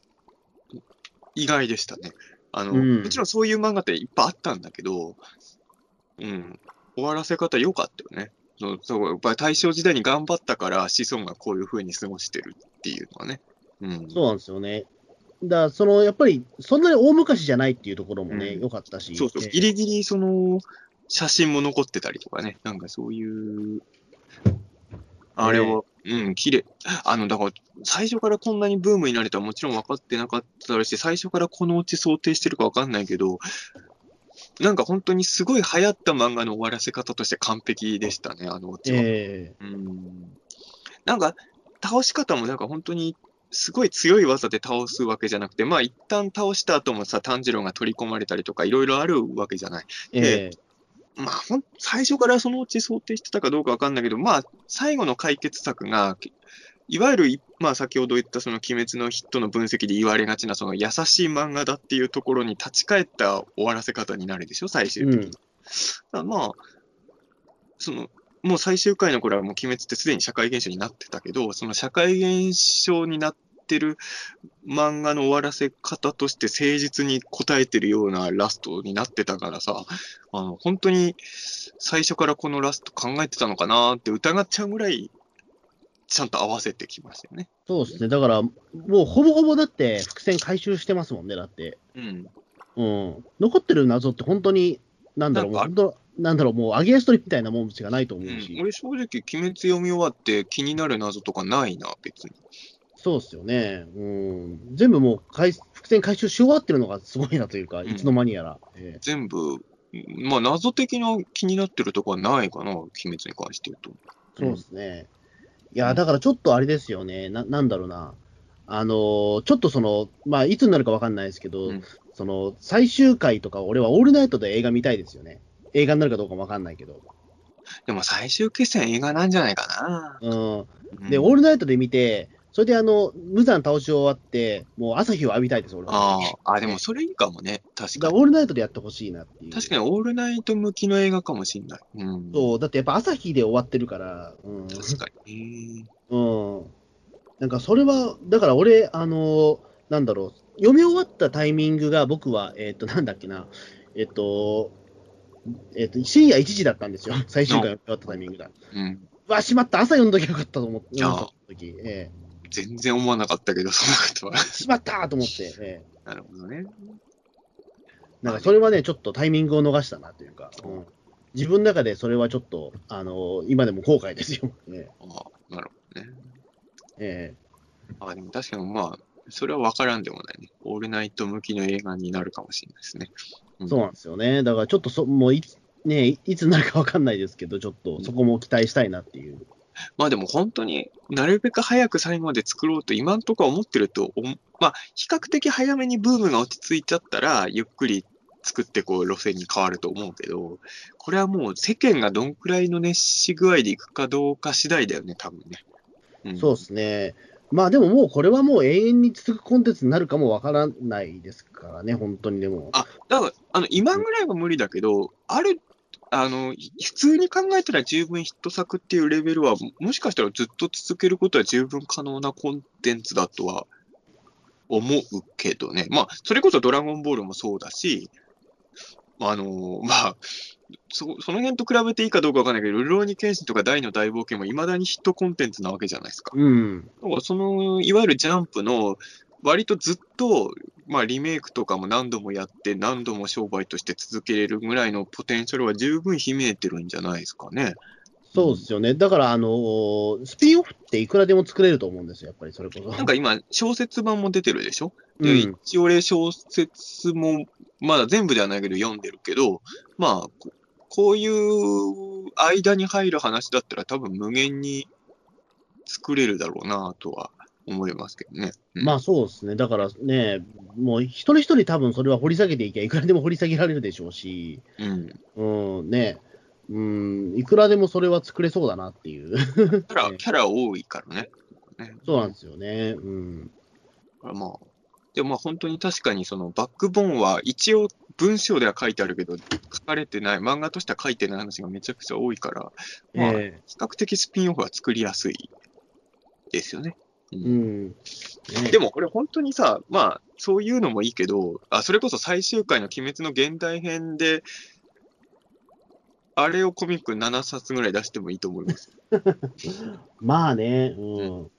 意外でしたね。あの、うん、もちろんそういう漫画っていっぱいあったんだけど、うん、終わらせ方良かったよね。そうやっぱり大正時代に頑張ったから子孫がこういうふうに過ごしてるっていうのはね。うん、そうなんですよね。だそのやっぱり、そんなに大昔じゃないっていうところもね、うん良かったし。そうそう、ええギリギリその、写真も残ってたりとかね、なんかそういう、あれを、うん、綺麗。あの、だから、最初からこんなにブームになれたらもちろん分かってなかったし、最初からこのうち想定してるか分かんないけど、なんか本当にすごい流行った漫画の終わらせ方として完璧でしたね、あのオチは。えうん。なんか、倒し方もなんか本当に、すごい強い技で倒すわけじゃなくて、まあ一旦倒した後もさ、炭治郎が取り込まれたりとか、いろいろあるわけじゃない。ええまあ、最初からそのうち想定してたかどうかわかんないけど、まあ、最後の解決策が、きいわゆるい、まあ、先ほど言ったその鬼滅のヒットの分析で言われがちな、その優しい漫画だっていうところに立ち返った終わらせ方になるでしょ、最終的に。うんまあ、その、もう最終回の頃はもう鬼滅ってすでに社会現象になってたけど、その社会現象になってる漫画の終わらせ方として誠実に答えてるようなラストになってたからさ、あの、本当に最初からこのラスト考えてたのかなって疑っちゃうぐらい、ちゃんと合わせてきましたよね。そうですね。だから、もうほぼほぼだって伏線回収してますもんね、だって。うん。うん。残ってる謎って本当に、なんだろう、本当なんだろう、もうアゲンストリみたいなもんしかないと思う、うんし。俺正直、鬼滅読み終わって気になる謎とかないな、別に。そうっすよね。うん。全部もう回伏線回収し終わってるのがすごいなというか、んいつの間にやら。ええ全部、まあ、謎的な気になってるとこはないかな、鬼滅に関して言うと。そうですね。いや、だからちょっとあれですよね。ななんだろうな。あのーちょっとその、まあ、いつになるかわかんないですけど、うんその、最終回とか、俺はオールナイトで映画見たいですよね。映画になるかどうかもわかんないけど。でも最終決戦映画なんじゃないかな。うん。うんで、オールナイトで見て、それであの、無残倒し終わって、もう朝日を浴びたいです、俺は。ああ、あ、でもそれいいかもね。確かに。オールナイトでやってほしいなっていう。確かにオールナイト向きの映画かもしんない。うん。そう、だってやっぱ朝日で終わってるから、うん。確かに。うん。なんかそれは、だから俺、あの、なんだろう、読み終わったタイミングが僕は、えっ、と、なんだっけな、えっ、と、えっ、と、深夜1時だったんですよ。最終回読み終わったタイミングが。うん。うわ、しまった、朝読んどきゃよかったと思って、読んだ時、え全然思わなかったけど、そんなことは。えしまったと思って、ええなるほどね。なんかそれはね、ちょっとタイミングを逃したなというか、うん自分の中でそれはちょっと、あの今でも後悔ですよ。ええああ、なるほどね。えあでも確かにまあ、それは分からんでもないね。オールナイト向きの映画になるかもしれないですね。えそうなんですよね。だからちょっとそ、もういつ、ねいいつになるかわかんないですけど、ちょっとそこも期待したいなっていう。まあでも本当になるべく早く最後まで作ろうと今んとこは思ってるとまあ比較的早めにブームが落ち着いちゃったら、ゆっくり作ってこう路線に変わると思うけど、これはもう世間がどんくらいの熱し具合でいくかどうか次第だよね、多分ね。うん、そうですね。まあでももうこれはもう永遠に続くコンテンツになるかもわからないですからね、本当にでも。あ、だから、あの、今ぐらいは無理だけど、ある、あの、普通に考えたら十分ヒット作っていうレベルは、ももしかしたらずっと続けることは十分可能なコンテンツだとは思うけどね。まあ、それこそドラゴンボールもそうだし、あの、まあ、そその辺と比べていいかどうかわかんないけど、ルローニケンシンとか大の大冒険も未だにヒットコンテンツなわけじゃないですか。うん。だからその、いわゆるジャンプの、割とずっと、まあ、リメイクとかも何度もやって、何度も商売として続けれるぐらいのポテンシャルは十分秘めえてるんじゃないですかね。そうですよね。だから、あのースピンオフっていくらでも作れると思うんですよ、やっぱりそれこそ。なんか今、小説版も出てるでしょ、でうん、一応俺小説も、まだ全部ではないけど読んでるけど、まあ、ここういう間に入る話だったら多分無限に作れるだろうなとは思いますけどね。うんまあそうですね。だからね、もう一人一人多分それは掘り下げていけばいくらでも掘り下げられるでしょうし、うん。うん、ね、うん、いくらでもそれは作れそうだなっていう。キャラ、キャラ多いからね。ねそうなんですよね。うん。まあ、でもまあ本当に確かにそのバックボーンは一応文章では書いてあるけど、書かれてない、漫画としては書いてない話がめちゃくちゃ多いから、まあえ比較的スピンオフは作りやすいですよね。えうん。ねでもこれ本当にさ、まあそういうのもいいけど、あ、それこそ最終回の鬼滅の現代編で、あれをコミック7冊ぐらい出してもいいと思います。まあね、うん。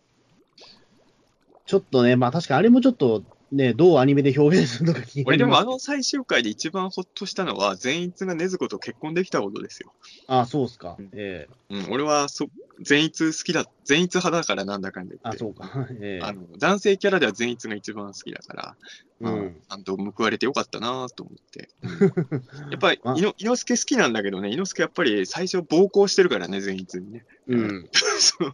ちょっとね、まあ確かにあれもちょっとね、どうアニメで表現するのか気にな俺でもあの最終回で一番ほっとしたのは、善逸が禰豆子と結婚できたことですよ。あそうっすかうん。ええうん、俺はそ善逸好きだ、善逸派だからなんだかんだ言あ、って。そうか。ええあの男性キャラでは善逸が一番好きだから、まあうん。ちゃんと報われてよかったなと思って。う んやっぱり、まあいの猪之助好きなんだけどね、猪之助やっぱり最初暴行してるからね、善逸にね。うん。そう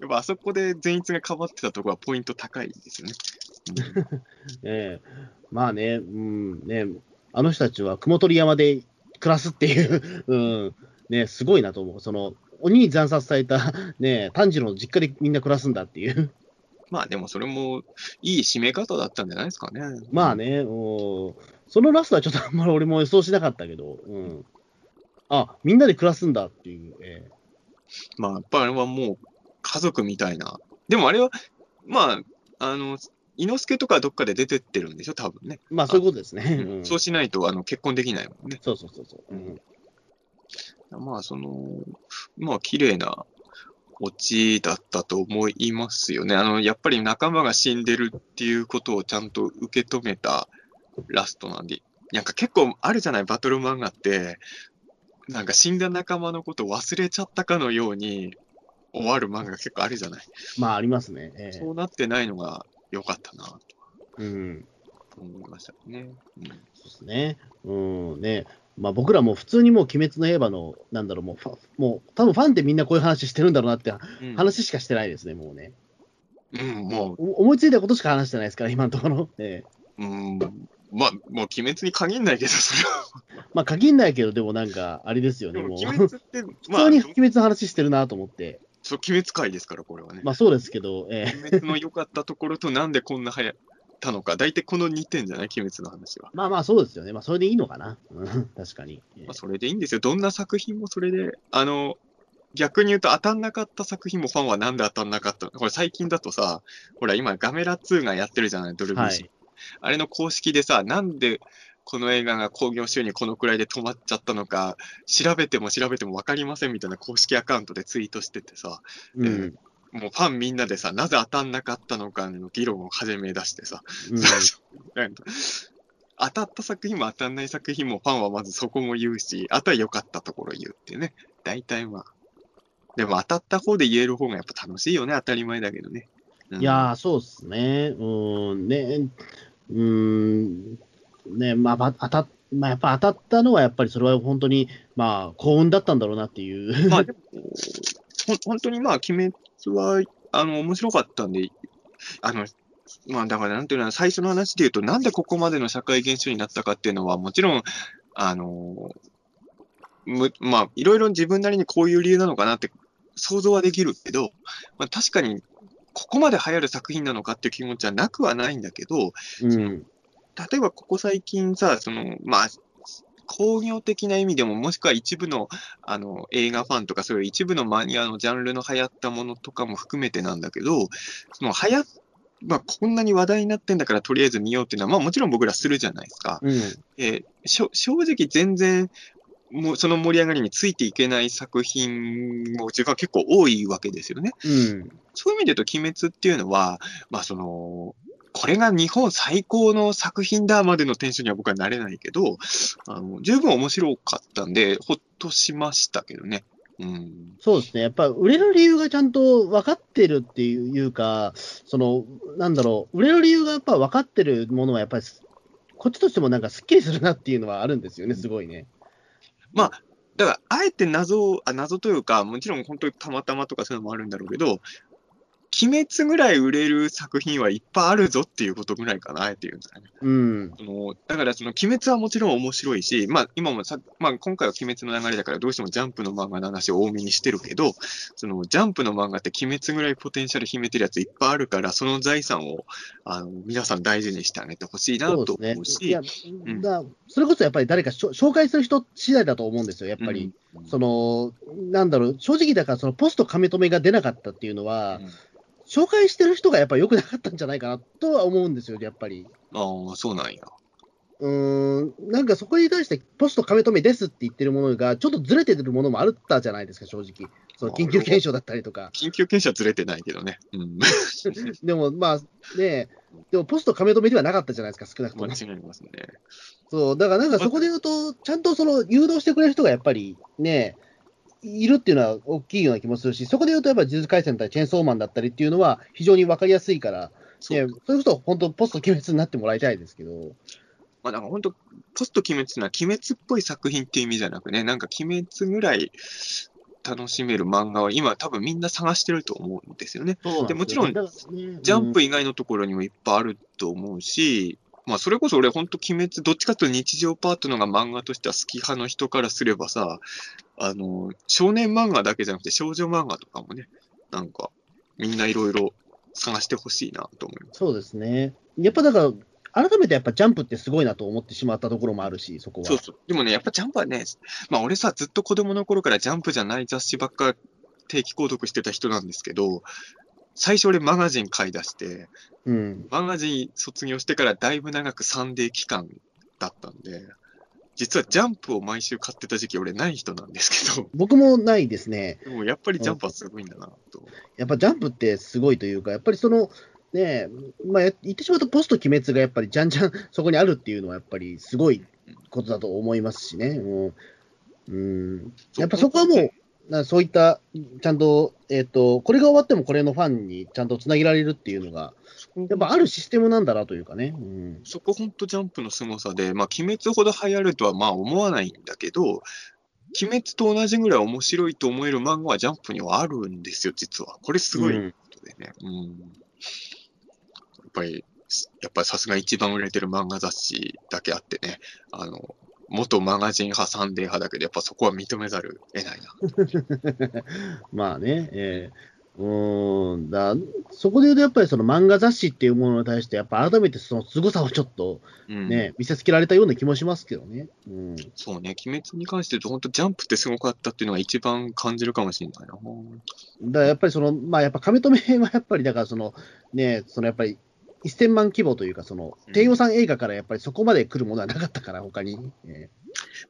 やっぱあそこで善逸がかばってたところはポイント高いですよね。ええまあね、うん、ね、あの人たちは雲取山で暮らすっていう、うん、ね、すごいなと思う。その、鬼に惨殺された、ね、炭治郎の実家でみんな暮らすんだっていう。まあでもそれもいい締め方だったんじゃないですかね。まあね、うんそのラストはちょっとあんまり俺も予想しなかったけど、うん。あ、みんなで暮らすんだっていう。ええまあやっぱあれはもう家族みたいな。でもあれは、まあ、あの、猪之助とかどっかで出てってるんでしょ、多分ね。まあそういうことですね。うんそうしないとあの結婚できないもんね。そうそうそうそう。うんまあその、まあ綺麗なオチだったと思いますよね。あの、やっぱり仲間が死んでるっていうことをちゃんと受け止めたラストなんで、なんか結構あるじゃない、バトル漫画って、なんか死んだ仲間のことを忘れちゃったかのように終わる漫画が結構あるじゃない？まあありますね。ええそうなってないのが良かったなとうん。思いましたね。うんそうですね。うん、ね。まあ僕らも普通にもう鬼滅の刃の、なんだろう、もうファ、もう多分ファンってみんなこういう話してるんだろうなってうん話しかしてないですね、もうね。うん、もう、お思いついたことしか話してないですから、今のところ。ええうん、まあ、もう鬼滅に限んないけど、それは。まあ限んないけど、でもなんか、あれですよね、もう。鬼普滅って、まあ、通に鬼滅の話してるなと思って。そう、鬼滅界ですから、これはね。まあそうですけど、ええ鬼滅の良かったところと、なんでこんな流行ったのか、大体この2点じゃない、鬼滅の話は。まあまあそうですよね。まあそれでいいのかな。うん、確かに。ええまあ、それでいいんですよ。どんな作品もそれで、あの、逆に言うと当たんなかった作品もファンはなんで当たんなかったの？これ最近だとさ、ほら今ガメラ2がやってるじゃない、ドルビーシー。はいあれの公式でさ、なんでこの映画が興行収入このくらいで止まっちゃったのか、調べても調べても分かりませんみたいな公式アカウントでツイートしててさ、うん。もうファンみんなでさ、なぜ当たんなかったのかの議論を始め出してさ、うん 当たった作品も当たんない作品もファンはまずそこも言うし、あとは良かったところ言うってね。大体まあ。でも当たった方で言える方がやっぱ楽しいよね。当たり前だけどね。うんいやー、そうですね。うん、ね、うん、ね、まあ、ば当たっ、まあ、やっぱ当たったのは、やっぱりそれは本当に、まあ、幸運だったんだろうなっていう。まあでも、ほん本当にまあ、鬼滅は、あの、面白かったんで、あの、まあだからなんていうの、最初の話で言うと、なんでここまでの社会現象になったかっていうのは、もちろん、あの、むまあ、いろいろ自分なりにこういう理由なのかなって想像はできるけど、まあ確かに、ここまで流行る作品なのかっていう気持ちはなくはないんだけど、うん、例えばここ最近さ、その、まあ、工業的な意味でも、もしくは一部のあの映画ファンとか、そういう一部のマニアのジャンルの流行ったものとかも含めてなんだけど、その流行っまあ、こんなに話題になってんだからとりあえず見ようっていうのは、まあもちろん僕らするじゃないですか。うん、えー正直全然、もうその盛り上がりについていけない作品もが結構多いわけですよね。うん、そういう意味で言うと、鬼滅っていうのは、まあその、これが日本最高の作品だまでのテンションには僕はなれないけど、あの十分面白かったんで、ほっとしましたけどね。うん。そうですね。やっぱ売れる理由がちゃんと分かってるっていうか、その、なんだろう、売れる理由がやっぱ分かってるものは、やっぱり、こっちとしてもなんかすっきりするなっていうのはあるんですよね、すごいね。まあ、だから、あえて謎を、あ、謎というか、もちろん本当にたまたまとかそういうのもあるんだろうけど、鬼滅ぐらい売れる作品はいっぱいあるぞっていうことぐらいかな、あえて言うんだよね。うん、そのだから、その鬼滅はもちろん面白いし、まあ、今もさ、まあ、今回は鬼滅の流れだから、どうしてもジャンプの漫画の話を多めにしてるけど、そのジャンプの漫画って鬼滅ぐらいポテンシャル秘めてるやついっぱいあるから、その財産をあの皆さん大事にしてあげてほしいなと。思うし、いや、んだそれこそやっぱり誰かしょ紹介する人次第だと思うんですよ、やっぱり。うんその、なんだろう、正直だから、そのポスト亀止めが出なかったっていうのは、うん紹介してる人がやっぱり良くなかったんじゃないかなとは思うんですよ、やっぱり。ああ、そうなんや。うーん、なんかそこに対して、ポスト亀止めですって言ってるものが、ちょっとずれてるものもあったじゃないですか、正直。その緊急検証だったりとか。緊急検証はずれてないけどね。うん。でも、まあ、ね、でもポスト亀止めではなかったじゃないですか、少なくとも。間違いますね。そう、だからなんかそこで言うと、ちゃんとその誘導してくれる人がやっぱりね、いるっていうのは大きいような気もするし、そこで言うとやっぱ呪術廻戦だったり、チェーンソーマンだったりっていうのは非常に分かりやすいから、そうね、それこそ本当、ポスト鬼滅になってもらいたいですけど、まあ、なんか本当、ポスト鬼滅っていうのは、鬼滅っぽい作品っていう意味じゃなくね、なんか鬼滅ぐらい楽しめる漫画は、今、多分みんな探してると思うんですよね。でもちろんねジャンプ以外のところにもいっぱいあると思うし、まあ、それこそ俺、本当、鬼滅、どっちかというと日常パートのが漫画としては好き派の人からすればさ、あの、少年漫画だけじゃなくて少女漫画とかもね、なんか、みんないろいろ探してほしいなと思います。そうですね。やっぱだから、改めてやっぱジャンプってすごいなと思ってしまったところもあるし、そこは。そうそう。でもね、やっぱジャンプはね、まあ俺さ、ずっと子供の頃からジャンプじゃない雑誌ばっか定期購読してた人なんですけど、最初俺マガジン買い出して、うん。マガジン卒業してからだいぶ長くサンデー期間だったんで、実はジャンプを毎週買ってた時期俺ない人なんですけど、僕もないですね。でもやっぱりジャンプはすごいんだなと。やっぱジャンプってすごいというか、やっぱりその、ねまあ、や言ってしまうとポスト鬼滅がやっぱりじゃんじゃんそこにあるっていうのはやっぱりすごいことだと思いますしね。うん。うん、やっぱそこはもう、なそういった、ちゃんと、えっ、と、これが終わってもこれのファンにちゃんとつなげられるっていうのが、やっぱあるシステムなんだなというかね。うん。そこ本当ジャンプの凄さで、まあ、鬼滅ほど流行るとはまあ思わないんだけど、鬼滅と同じぐらい面白いと思える漫画はジャンプにはあるんですよ、実は。これすごいうんことでね。うん。やっぱり、やっぱりさすが一番売れてる漫画雑誌だけあってね、あの、元マガジン派、サンデー派だけど、やっぱそこは認めざる得ないな。まあね、えーうーんだそこで言うと、やっぱりその漫画雑誌っていうものに対して、やっぱ改めてその凄さをちょっとうん、ね、見せつけられたような気もしますけどね。うん、そうね、鬼滅に関して言うと、本当ジャンプってすごかったっていうのが一番感じるかもしれないな。だからやっぱりその、まあやっぱ亀止めはやっぱり、だからその、ね、そのやっぱり1000万規模というか、そのうん低予算映画からやっぱりそこまで来るものはなかったから、他に。え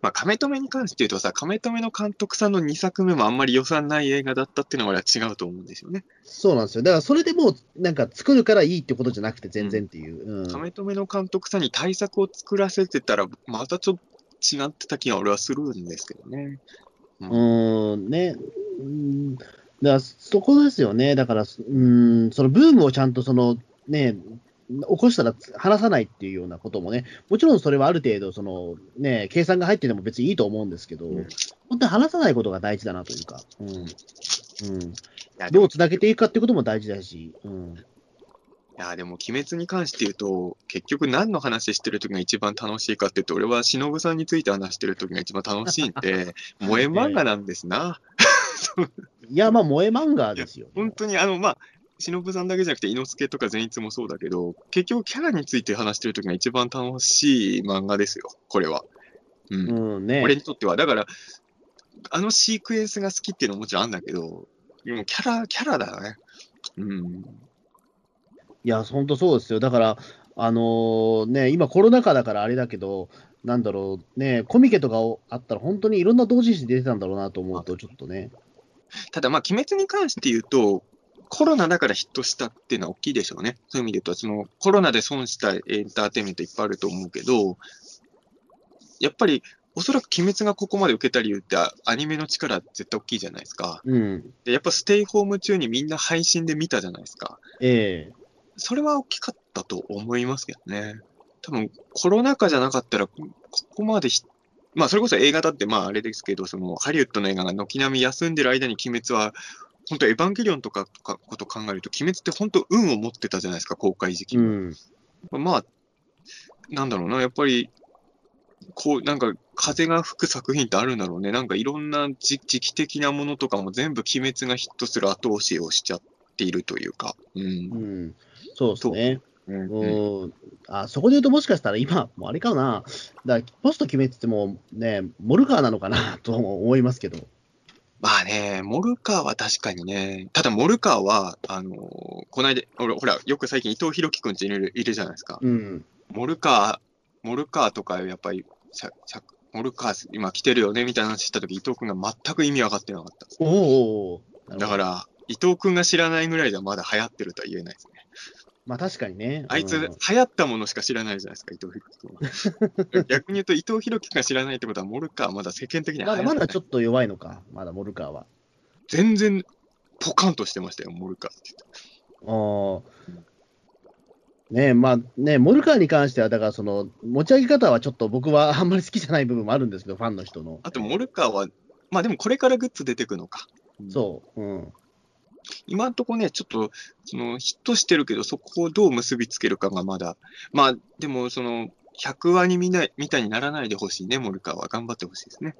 まあ、亀止めに関して言うとさ、亀止めの監督さんの2作目もあんまり予算ない映画だったっていうのは俺は違うと思うんですよね。そうなんですよ。だからそれでもう、なんか作るからいいってことじゃなくて、全然っていう。うん亀止めの監督さんに対策を作らせてたら、またちょっと違ってた気が俺はするんですけどね。うーん、ね。うんだからそこですよね。だから、うん、そのブームをちゃんとその、ね、起こしたら話さないっていうようなこともね、もちろんそれはある程度、その、ね、計算が入ってても別にいいと思うんですけど、うん本当に話さないことが大事だなというか、うん。うん、どうつなげていくかっていうことも大事だし、うん。いやでも鬼滅に関して言うと、結局何の話してる時が一番楽しいかって言うと、俺は忍さんについて話してる時が一番楽しいんで、萌え漫画なんですな。いや、まあ、萌え漫画ですよ。本当にあの、まあ、忍さんだけじゃなくて、伊之助とか善逸もそうだけど、結局キャラについて話してる時が一番楽しい漫画ですよ、これは。うん。うんね。俺にとっては。だから、あのシークエンスが好きっていうのももちろんあるんだけど、でもキャラ、キャラだね。うん。いや、本当そうですよ。だから、あのーね、今コロナ禍だからあれだけど、なんだろう、ね、コミケとかをあったら、本当にいろんな同人誌出てたんだろうなと思うと、ちょっとね。ただまあ、鬼滅に関して言うと、コロナだからヒットしたっていうのは大きいでしょうね。そういう意味で言うと、そのコロナで損したエンターテインメントいっぱいあると思うけど、やっぱり、おそらく鬼滅がここまで受けた理由って、あアニメの力絶対大きいじゃないですか。うん。で、やっぱステイホーム中にみんな配信で見たじゃないですか。ええそれは大きかったと思いますけどね。多分、コロナ禍じゃなかったら、ここまでひ、まあ、それこそ映画だって、まあ、あれですけど、その、ハリウッドの映画が軒並み休んでる間に鬼滅は、本当エヴァンゲリオンとかとかこと考えると、鬼滅って本当運を持ってたじゃないですか、公開時期も。うん。まあ、なんだろうな、やっぱり、こう、なんか、風が吹く作品ってあるんだろうね。なんかいろんな時時期的なものとかも全部鬼滅がヒットする後押しをしちゃっているというか。うん。うん。そうですね。うんうん。あ、そこで言うともしかしたら今、もうあれかな。だポスト決めててもね、モルカーなのかなとも思いますけど。まあね、モルカーは確かにね、ただモルカーは、あのーこの間、俺ほら、よく最近伊藤博樹くんちいるいるじゃないですか。うん。モルカー、モルカーとかやっぱり、モルカー今来てるよねみたいな話したとき、伊藤君が全く意味分かってなかった。おーおーだから、伊藤君が知らないぐらいじゃまだ流行ってるとは言えないですね。まあ確かにね。あいつ、うん流行ったものしか知らないじゃないですか、伊藤博樹。逆に言うと、伊藤博樹が知らないってことは、モルカーはまだ世間的にはまだまだちょっと弱いのか、まだモルカーは。全然、ポカンとしてましたよ、モルカーって言って。あーねえ、まあね、モルカーに関しては、だからその、持ち上げ方はちょっと僕は あんまり好きじゃない部分もあるんですけど、ファンの人の。あと、モルカーは、まあでもこれからグッズ出てくのか。そう。うん。今んとこね、ちょっと、その、ヒットしてるけど、そこをどう結びつけるかがまだ。まあ、でも、その、100話にみなみたいにならないでほしいね、モルカーは。頑張ってほしいですね。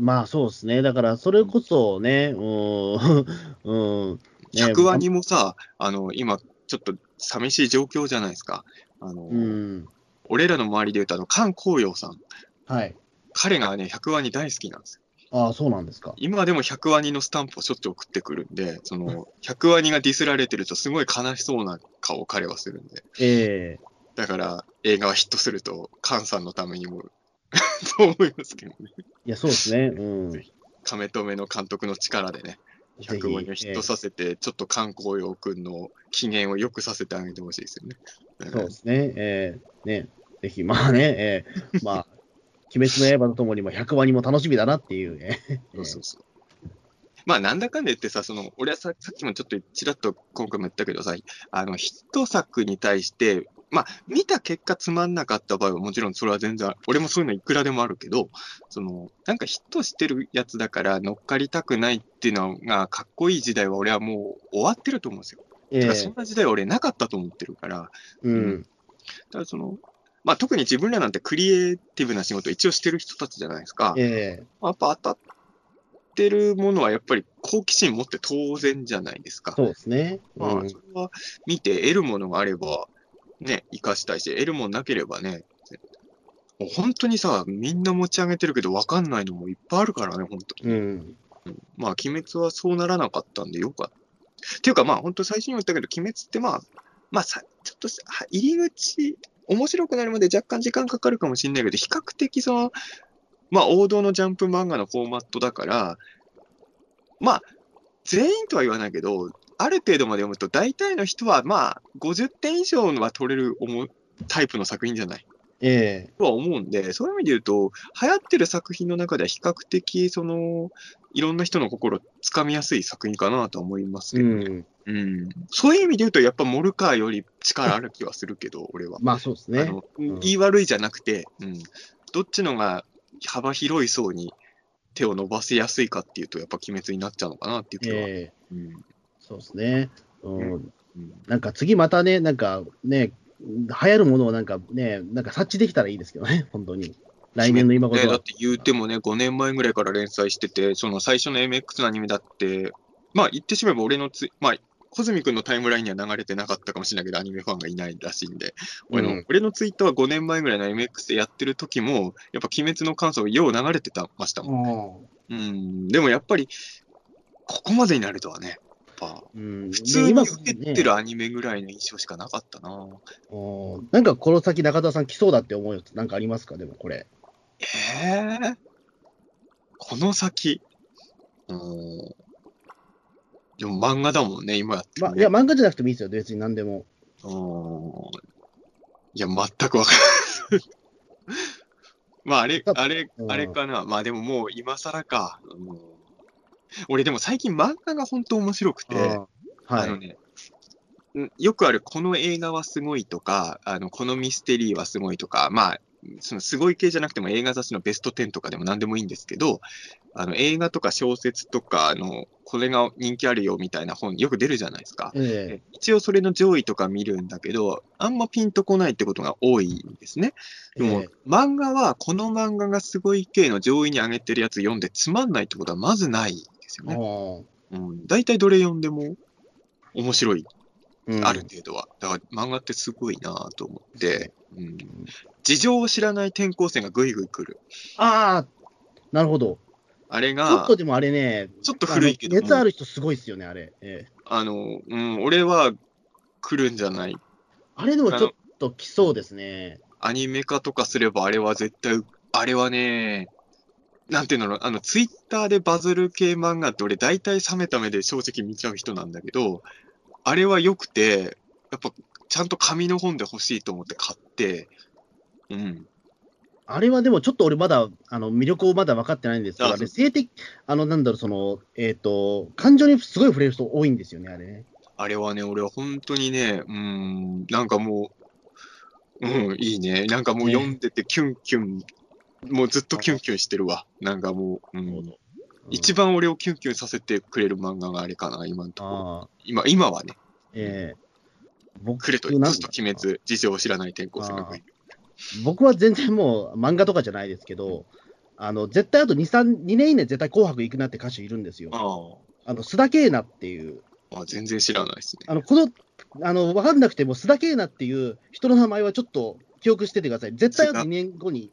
まあそうですね。だから、それこそね、うーん、うん。ね100話にもさ、あの、今、ちょっと寂しい状況じゃないですか。あの、うん。俺らの周りで言うと、あの、菅光陽さん。はい。彼がね、100話に大好きなんですよ。ああ、そうなんですか。今でも100ワニのスタンプをしょっちゅう送ってくるんで、その、100ワニがディスられてるとすごい悲しそうな顔を彼はするんで。ええだから、映画はヒットすると、カンさんのためにも、と思いますけどね。いや、そうですね。うん。ぜ亀止めの監督の力でね、100ワニをヒットさせて、ちょっと観光陽くんの機嫌を良くさせてあげてほしいですよね。えそうですね。ええね。ぜひ、まあね、ええまあ、鬼滅の刃とともにも100話にも楽しみだなっていうね。そうそうそう。まあ、なんだかんだ言ってさ、その、俺はささっきもちょっとちらっと今回も言ったけどさ、あの、ヒット作に対して、まあ、見た結果つまんなかった場合はもちろんそれは全然、俺もそういうのいくらでもあるけど、その、なんかヒットしてるやつだから乗っかりたくないっていうのがかっこいい時代は俺はもう終わってると思うんですよ。ええだからそんな時代は俺なかったと思ってるから、うん。だからその、まあ特に自分らなんてクリエイティブな仕事一応してる人たちじゃないですか。ええやっぱ当たってるものはやっぱり好奇心持って当然じゃないですか。そうですね。まあ、うんそれは見て得るものがあれば、ね、生かしたいし、得るものなければね、もう本当にさ、みんな持ち上げてるけど分かんないのもいっぱいあるからね、本当に。うん。まあ、鬼滅はそうならなかったんでよかった。っていうか、まあ、本当最初にも言ったけど、鬼滅ってまあ、まあさ、ちょっとさ入り口、面白くなるまで若干時間かかるかもしれないけど、比較的その、まあ、王道のジャンプ漫画のフォーマットだから、まあ、全員とは言わないけど、ある程度まで読むと、大体の人は、まあ、50点以上は取れる思うタイプの作品じゃない。ええとは思うんで、そういう意味で言うと、流行ってる作品の中では比較的、その、いろんな人の心をつかみやすい作品かなとは思いますうけどね、ん。うんそういう意味で言うと、やっぱモルカーより力ある気はするけど、俺は。まあそうですね。あのうん言い悪いじゃなくて、うん、どっちのが幅広い層に手を伸ばせやすいかっていうと、やっぱ鬼滅になっちゃうのかなっていう気は。ええうんそうですね。うん。うんなんか次またね、なんかね、流行るものをなんかね、なんか察知できたらいいですけどね、本当に。来年の今頃だっ。て言うてもね、5年前ぐらいから連載してて、その最初の MX のアニメだって、まあ言ってしまえば俺のツイ、まあ、小泉君のタイムラインには流れてなかったかもしれないけど、アニメファンがいないらしいんで、俺のうん俺のツイッターは5年前ぐらいの MX でやってる時も、やっぱ鬼滅の感想がよう流れてたましたもん。うん、でもやっぱり、ここまでになるとはね、うん、普通に受けてるアニメぐらいの印象しかなかったな。うんなんかこの先中田さん来そうだって思うやつなんかありますか？でもこれ。ええこの先？うん。でも漫画だもんね、今やってねいや、漫画じゃなくてもいいですよ、別に何でも。うん。いや、全くわからない。まあ、あれ、あれう、んあれかな。まあでももう今更か。うん 俺でも最近漫画が本当面白くて、ああはい。あのね、んよくあるこの映画はすごいとか、あのこのミステリーはすごいとか、まあ、そのすごい系じゃなくても映画雑誌のベスト10とかでも何でもいいんですけど、あの映画とか小説とか、あのこれが人気あるよみたいな本よく出るじゃないですか。え一応それの上位とか見るんだけど、あんまピンとこないってことが多いんですね。えでも、え漫画はこの漫画がすごい系の上位に上げてるやつ読んでつまんないってことはまずないんですよえね。うん、大体どれ読んでも面白いうんある程度は。だから漫画ってすごいなと思って、うん、事情を知らない転校生がぐいぐい来る。ああ、なるほど。あれちょっがと、でもあれね、ちょっと古いけど熱あも、る人すごいっすよね、あれ。ええあの、うん、俺は来るんじゃない。あれでもちょっと来そうですね。アニメ化とかすればあれは絶対あれはね、なんていうの、あの、ツイッターでバズる系漫画って俺大体冷めた目で正直見ちゃう人なんだけど、あれは良くて、やっぱちゃんと紙の本で欲しいと思って買って、うん。あれはでもちょっと俺まだ、あの、魅力をまだ分かってないんですけど、ああれ、性的、あの、なんだろう、その、えっ、と、感情にすごい触れる人多いんですよね、あれね。あれはね、俺は本当にね、うん、なんかもう、うん、いいね。なんかもうね読んでてキュンキュン、もうずっとキュンキュンしてるわ。なんかもう、うん、一番俺をキュンキュンさせてくれる漫画があれかな、今のとこ。ろ。今、今はね、ええ。僕クレとなんポスト鬼滅、事情を知らない転校僕は全然もう漫画とかじゃないですけど、あの、絶対あと2、3、2年以内絶対紅白行くなって歌手いるんですよ。ああの、須田慶奈っていう、あ、あ全然知らないですね。あの、この、あの、わかんなくても、須田慶奈っていう人の名前はちょっと記憶しててください。絶対あと2年後に、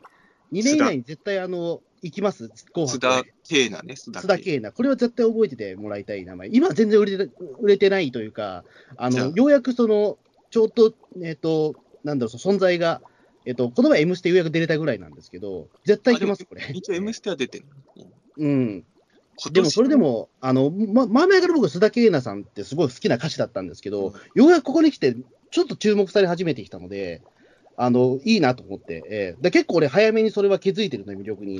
2年以内に絶対あの、行きます、紅須田。慶奈ね、須田須田慶奈。これは絶対覚えててもらいたい名前。今は全然売れて売れてないというか、あの、ようやくその、ちょっと、えっ、と、なんだろう、存在が、えっ、と、この前 M ステようやく出れたぐらいなんですけど、絶対行きます、これ。一応 M ステは出てる。うん。でもそれで、も、あの、ま、前々から僕、須田慶奈さんってすごい好きな歌手だったんですけど、うんようやくここに来て、ちょっと注目され始めてきたので、あの、いいなと思って、ええで結構俺、早めにそれは気づいてるの、魅力に。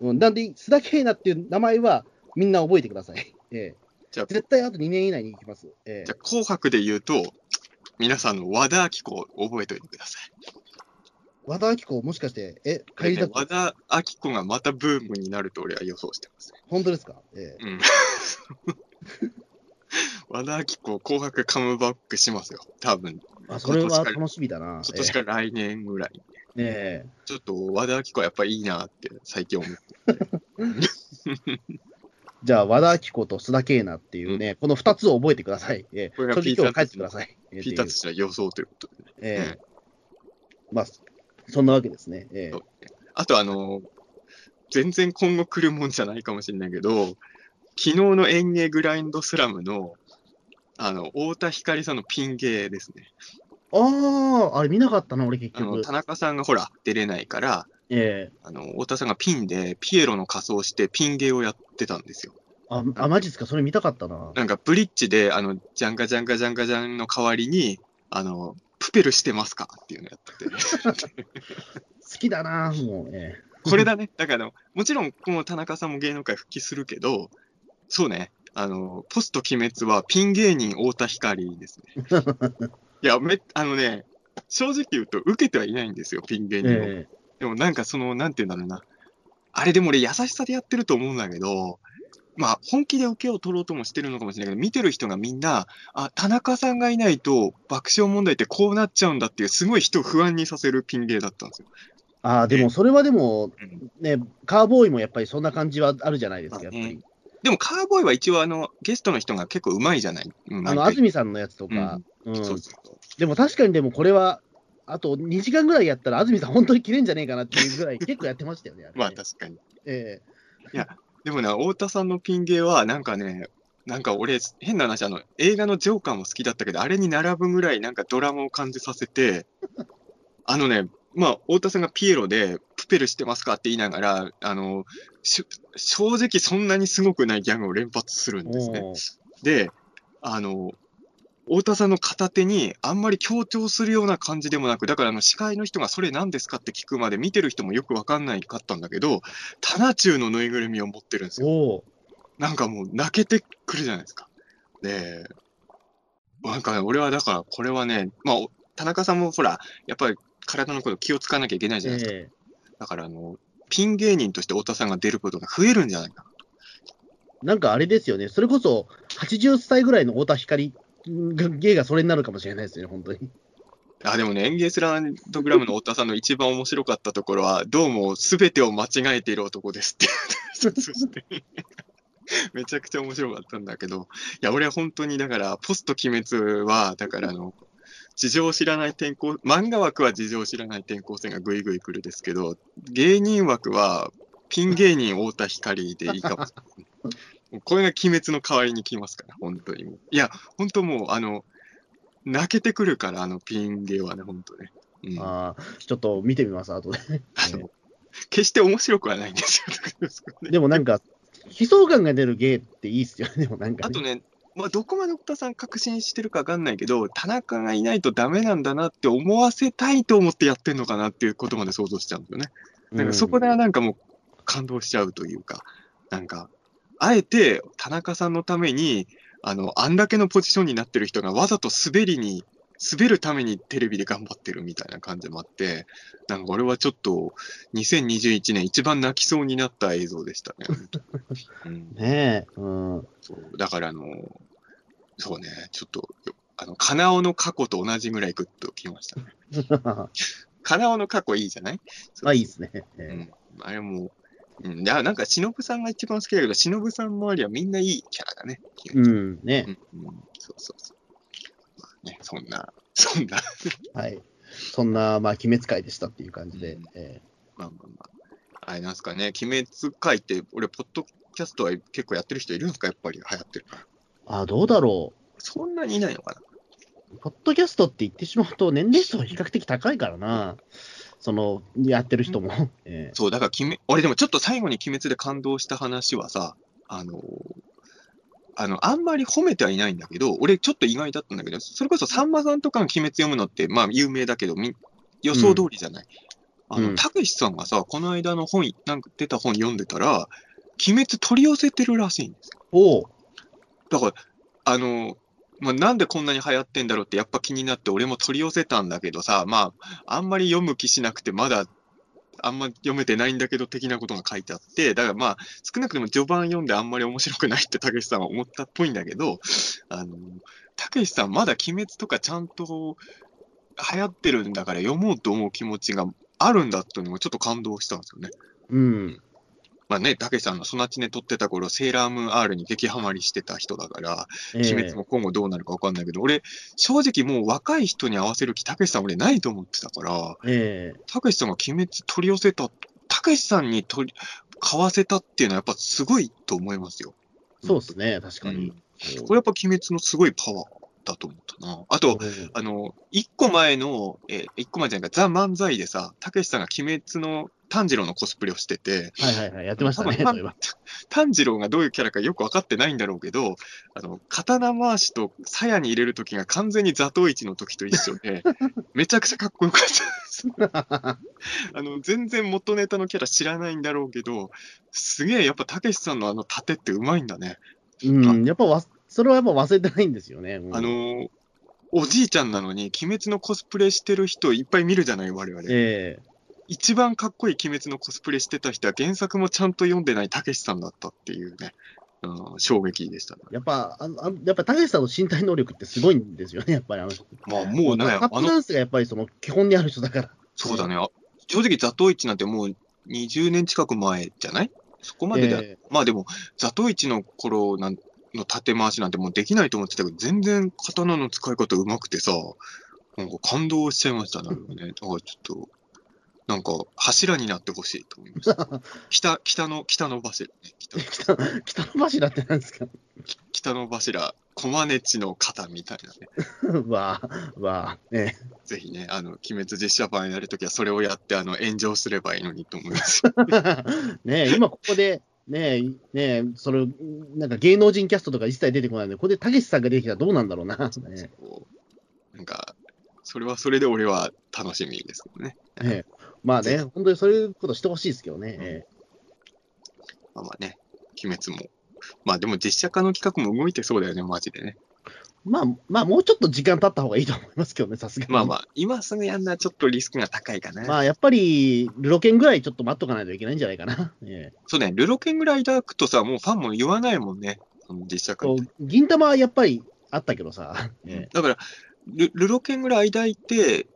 うん、なんで、須田慶奈っていう名前は、みんな覚えてください。ええじゃあ、絶対あと2年以内に行きます。ええじゃあ紅白で言うと、皆さんの和田アキ子を覚えておいてください。和田アキ子、もしかして、え、帰りたく、和田アキ子がまたブームになると俺は予想してます。本当ですか？ええうん。和田アキ子、紅白カムバックしますよ。多分。あ、それは楽しみだな。今年から来年ぐらい。えええちょっと和田アキ子はやっぱいいなって最近思って。えじゃあ、和田アキ子と須田慶奈っていうね、この2つを覚えてください。ええこれがそれで今日帰ってください。ええピーターとしては予想ということで。ええまあ、そんなわけですね。ええそうあとあの、全然今後来るもんじゃないかもしれないけど、昨日の演芸グラインドスラムの、あの、太田光さんのピン芸ですね。ああ、あれ見なかったな、俺結あの、局田。中さんがほら、出れないから、ええあの、太田さんがピンで、ピエロの仮装をしてピン芸をやってたんですよ。あ、あマジっすか、それ見たかったな。なんかブリッジで、あの、ジャンガジャンガジャンガジャンの代わりに、あの、プペルしてますかっていうのやってて。好きだな、もう。えこれだね。だから、もちろん、この田中さんも芸能界復帰するけど、そうね。あの、ポスト鬼滅はピン芸人太田光ですね。いや、め、あのね、正直言うと受けてはいないんですよ、ピン芸え人を。えでもなんかその、なんて言うんだろうな。あれでも俺優しさでやってると思うんだけど、まあ本気で受けを取ろうともしてるのかもしれないけど、見てる人がみんな、あ、田中さんがいないと爆笑問題ってこうなっちゃうんだっていう、すごい人を不安にさせるピン芸だったんですよ。ああ、でもそれはでもうん、ね、カーボーイもやっぱりそんな感じはあるじゃないですか、やっぱまあり。でもカーボーイは一応あの、ゲストの人が結構うまいじゃない？うんあの、安住さんのやつとか、う。でも確かにでもこれは、あと2時間ぐらいやったら、安住さん本当に切れんじゃねえかなっていうぐらい、結構やってましたよね。あれねまあ確かに。えでもね、太田さんのピン芸は、なんかね、なんか俺、変な話、あの、映画のジョーカーも好きだったけど、あれに並ぶぐらいなんかドラマを感じさせて、あのね、まあ、太田さんがピエロで、プペルしてますかって言いながら、あの、し正直そんなにすごくないギャグを連発するえんですね。で、あの、太田さんの片手にあんまり強調するような感じでもなく、だからあの司会の人がそれ何ですかって聞くまで見てる人もよくわかんないかったんだけど、タナチューのぬいぐるみを持ってるんですよ。なんかもう泣けてくるじゃないですか。で、なんかね、俺はだからこれはね、まあ、お田中さんもほら、やっぱり体のこと気をつかなきゃいけないじゃないですか。えだからあの、ピン芸人として太田さんが出ることが増えるんじゃないかな。えなんかあれですよね、それこそ80歳ぐらいの太田光が芸がそれになるかもしれないですね、本当に。あ、でもね、エンゲースランドグラムの太田さんの一番面白かったところは、どうも全てを間違えている男ですっていう一つして、めちゃくちゃ面白かったんだけど、いや、俺は本当にだから、ポスト鬼滅は、だからあの、事情を知らない転校、漫画枠は事情を知らない転校生がぐいぐい来るですけど、芸人枠は、ピン芸人太田光でいいかも。これが鬼滅の代わりに来ますから、本当にもう。いや、本当もう、あの、泣けてくるから、あのピン芸はね、本当ね。うん、あああ、ちょっと見てみます、後で。の決して面白くはないんですよ。でもなんか、悲壮感が出る芸っていいっすよね、でもなんか、あとね、まあ、どこまで奥田さん確信してるかわかんないけど、田中がいないとダメなんだなって思わせたいと思ってやってんのかなっていうことまで想像しちゃうんですよね。なんかそこではなんかもう感動しちゃうというか、なんか、あえて田中さんのために、あの、あんだけのポジションになってる人がわざと滑りに、滑るためにテレビで頑張ってるみたいな感じもあって、なんか俺はちょっと2021年一番泣きそうになった映像でしたね。うん、ねえ、うん。そうだからあの、そうね、ちょっと、あの、カナオの過去と同じぐらいグッときましたね。カナオの過去いいじゃない？あ、いいですね。うえん。あれも、うん、いや、なんか、忍さんが一番好きだけど、忍さん周りはみんないいキャラだね。えうん、ねうん、うん、そうそうそう。まあね、そんな、そんな、はい。そんな、まあ、鬼滅会でしたっていう感じでうん。えまあまあまあ。あれなんすかね、鬼滅会って、俺、ポッドキャストは結構やってる人いるんですかやっぱり流行ってるから。えあ、どうだろそんなにいないのかなう。ポッドキャストって言ってしまうと、年齢層は比較的高いからな。その、やってる人も。ええそう、だから、鬼滅俺でもちょっと最後に鬼滅で感動した話はさ、あのーあの、あんまり褒めてはいないんだけど、俺ちょっと意外だったんだけど、それこそさんまさんとかの鬼滅読むのって、まあ有名だけど、み予想通りじゃない。あの、うんたけしさんがさ、この間の本、なんか出た本読んでたら、鬼滅取り寄せてるらしいんですよ。おうだから、あの、まあ、なんでこんなに流行ってんだろうってやっぱ気になって俺も取り寄せたんだけどさ、まあ、あんまり読む気しなくてまだ、あんま読めてないんだけど的なことが書いてあって、だからまあ、少なくとも序盤読んであんまり面白くないってたけしさんは思ったっぽいんだけど、あの、たけしさんまだ鬼滅とかちゃんと流行ってるんだから読もうと思う気持ちがあるんだっていうのがちょっと感動したんですよね。うん。まあね、たけしさんのソナチネ撮ってた頃、セーラームーン R に激ハマりしてた人だから、え鬼滅も今後どうなるか分かんないけど、俺、正直もう若い人に合わせる気、たけしさん俺ないと思ってたから、ええたけしさんが鬼滅取り寄せた、たけしさんに取り、買わせたっていうのはやっぱすごいと思いますよ。そうですね、確かに。これやっぱ鬼滅のすごいパワーだと思ったな。あと、うんあの、一個前の、えー一個前じゃないか、ザ・漫才でさ、たけしさんが鬼滅の炭治郎のコスプレをしてて、はいはいはい、やってましたね。炭治郎がどういうキャラかよく分かってないんだろうけど、あの、刀回しと鞘に入れるときが完全に座頭市の時と一緒で、めちゃくちゃかっこよかったです。あの、全然元ネタのキャラ知らないんだろうけど、すげえやっぱたけしさんのあの盾ってうまいんだね。うん、やっぱわ、それはやっぱ忘れてないんですよね。うんあのーおじいちゃんなのに、鬼滅のコスプレしてる人いっぱい見るじゃない、我々。え一番かっこいい鬼滅のコスプレしてた人は原作もちゃんと読んでないたけしさんだったっていうね、うん、衝撃でしたね。えやっぱ、ああやっぱ、たけしさんの身体能力ってすごいんですよね、やっぱりあの人。まあもうね、タップダンスがやっぱりその基本にある人だから。そうだね。あ正直、座頭市なんてもう20年近く前じゃない？そこまでだ、えまあでも、座頭市の頃なんの縦回しなんてもうできないと思ってたけど、全全然刀の使い方うまくてさ、なんか感動しちゃいましたね。ねだからちょっと、なんか柱になってほしいと思いました。北、北の、北の柱ね。北の北北の柱ってなんですか？北の柱、駒根地の肩みたいなね。わあ、わあ、えぜひね、あの、鬼滅実写版やるときはそれをやって、あの、炎上すればいいのにと思います。え。ねえ、今ここで、ねえ、ねえ、それ、なんか芸能人キャストとか一切出てこないんで、ここでたけしさんが出てきたらどうなんだろうな。ねなんか、それはそれで俺は楽しみですけどね。ええまあね、本当にそういうことしてほしいですけどね。えまあまあね、鬼滅も。まあでも実写化の企画も動いてそうだよね、マジでね。えまあ、まあ、もうちょっと時間経った方がいいと思いますけどね、さすがに。まあまあ、今すぐやんのはちょっとリスクが高いかな。まあ、やっぱり、ルロケンぐらいちょっと待っとかないといけないんじゃないかな。ええそうね、ルロケンぐらい抱くとさ、もうファンも言わないもんね、実写化銀玉はやっぱりあったけどさ、えだからル、ルロケンぐらい抱いて、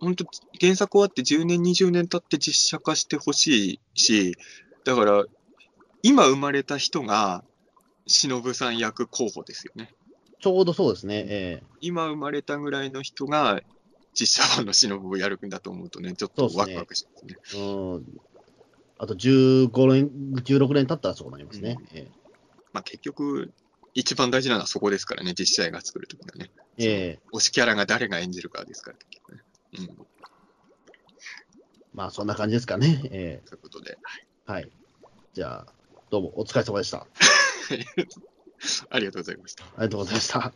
本当原作終わって10年、20年経って実写化してほしいし、だから、今生まれた人が、忍さん役候補ですよね。ちょうどそうですね。え今生まれたぐらいの人が、実写版の忍をやるんだと思うとね、ちょっとワクワクしますね。えうんあと15年、16年経ったらそうなりますね。えまあ結局、一番大事なのはそこですからね、実写映画作るときはね。ええ推しキャラが誰が演じるかですから、結局ね。うん。まあ、そんな感じですかね。えということで、ーはい。じゃあ、どうもお疲れ様でした。あありがとうございました。りがとうございました。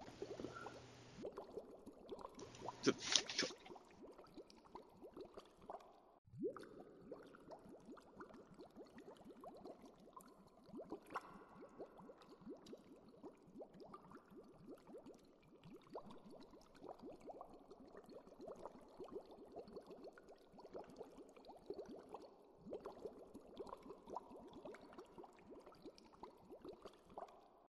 ち ょ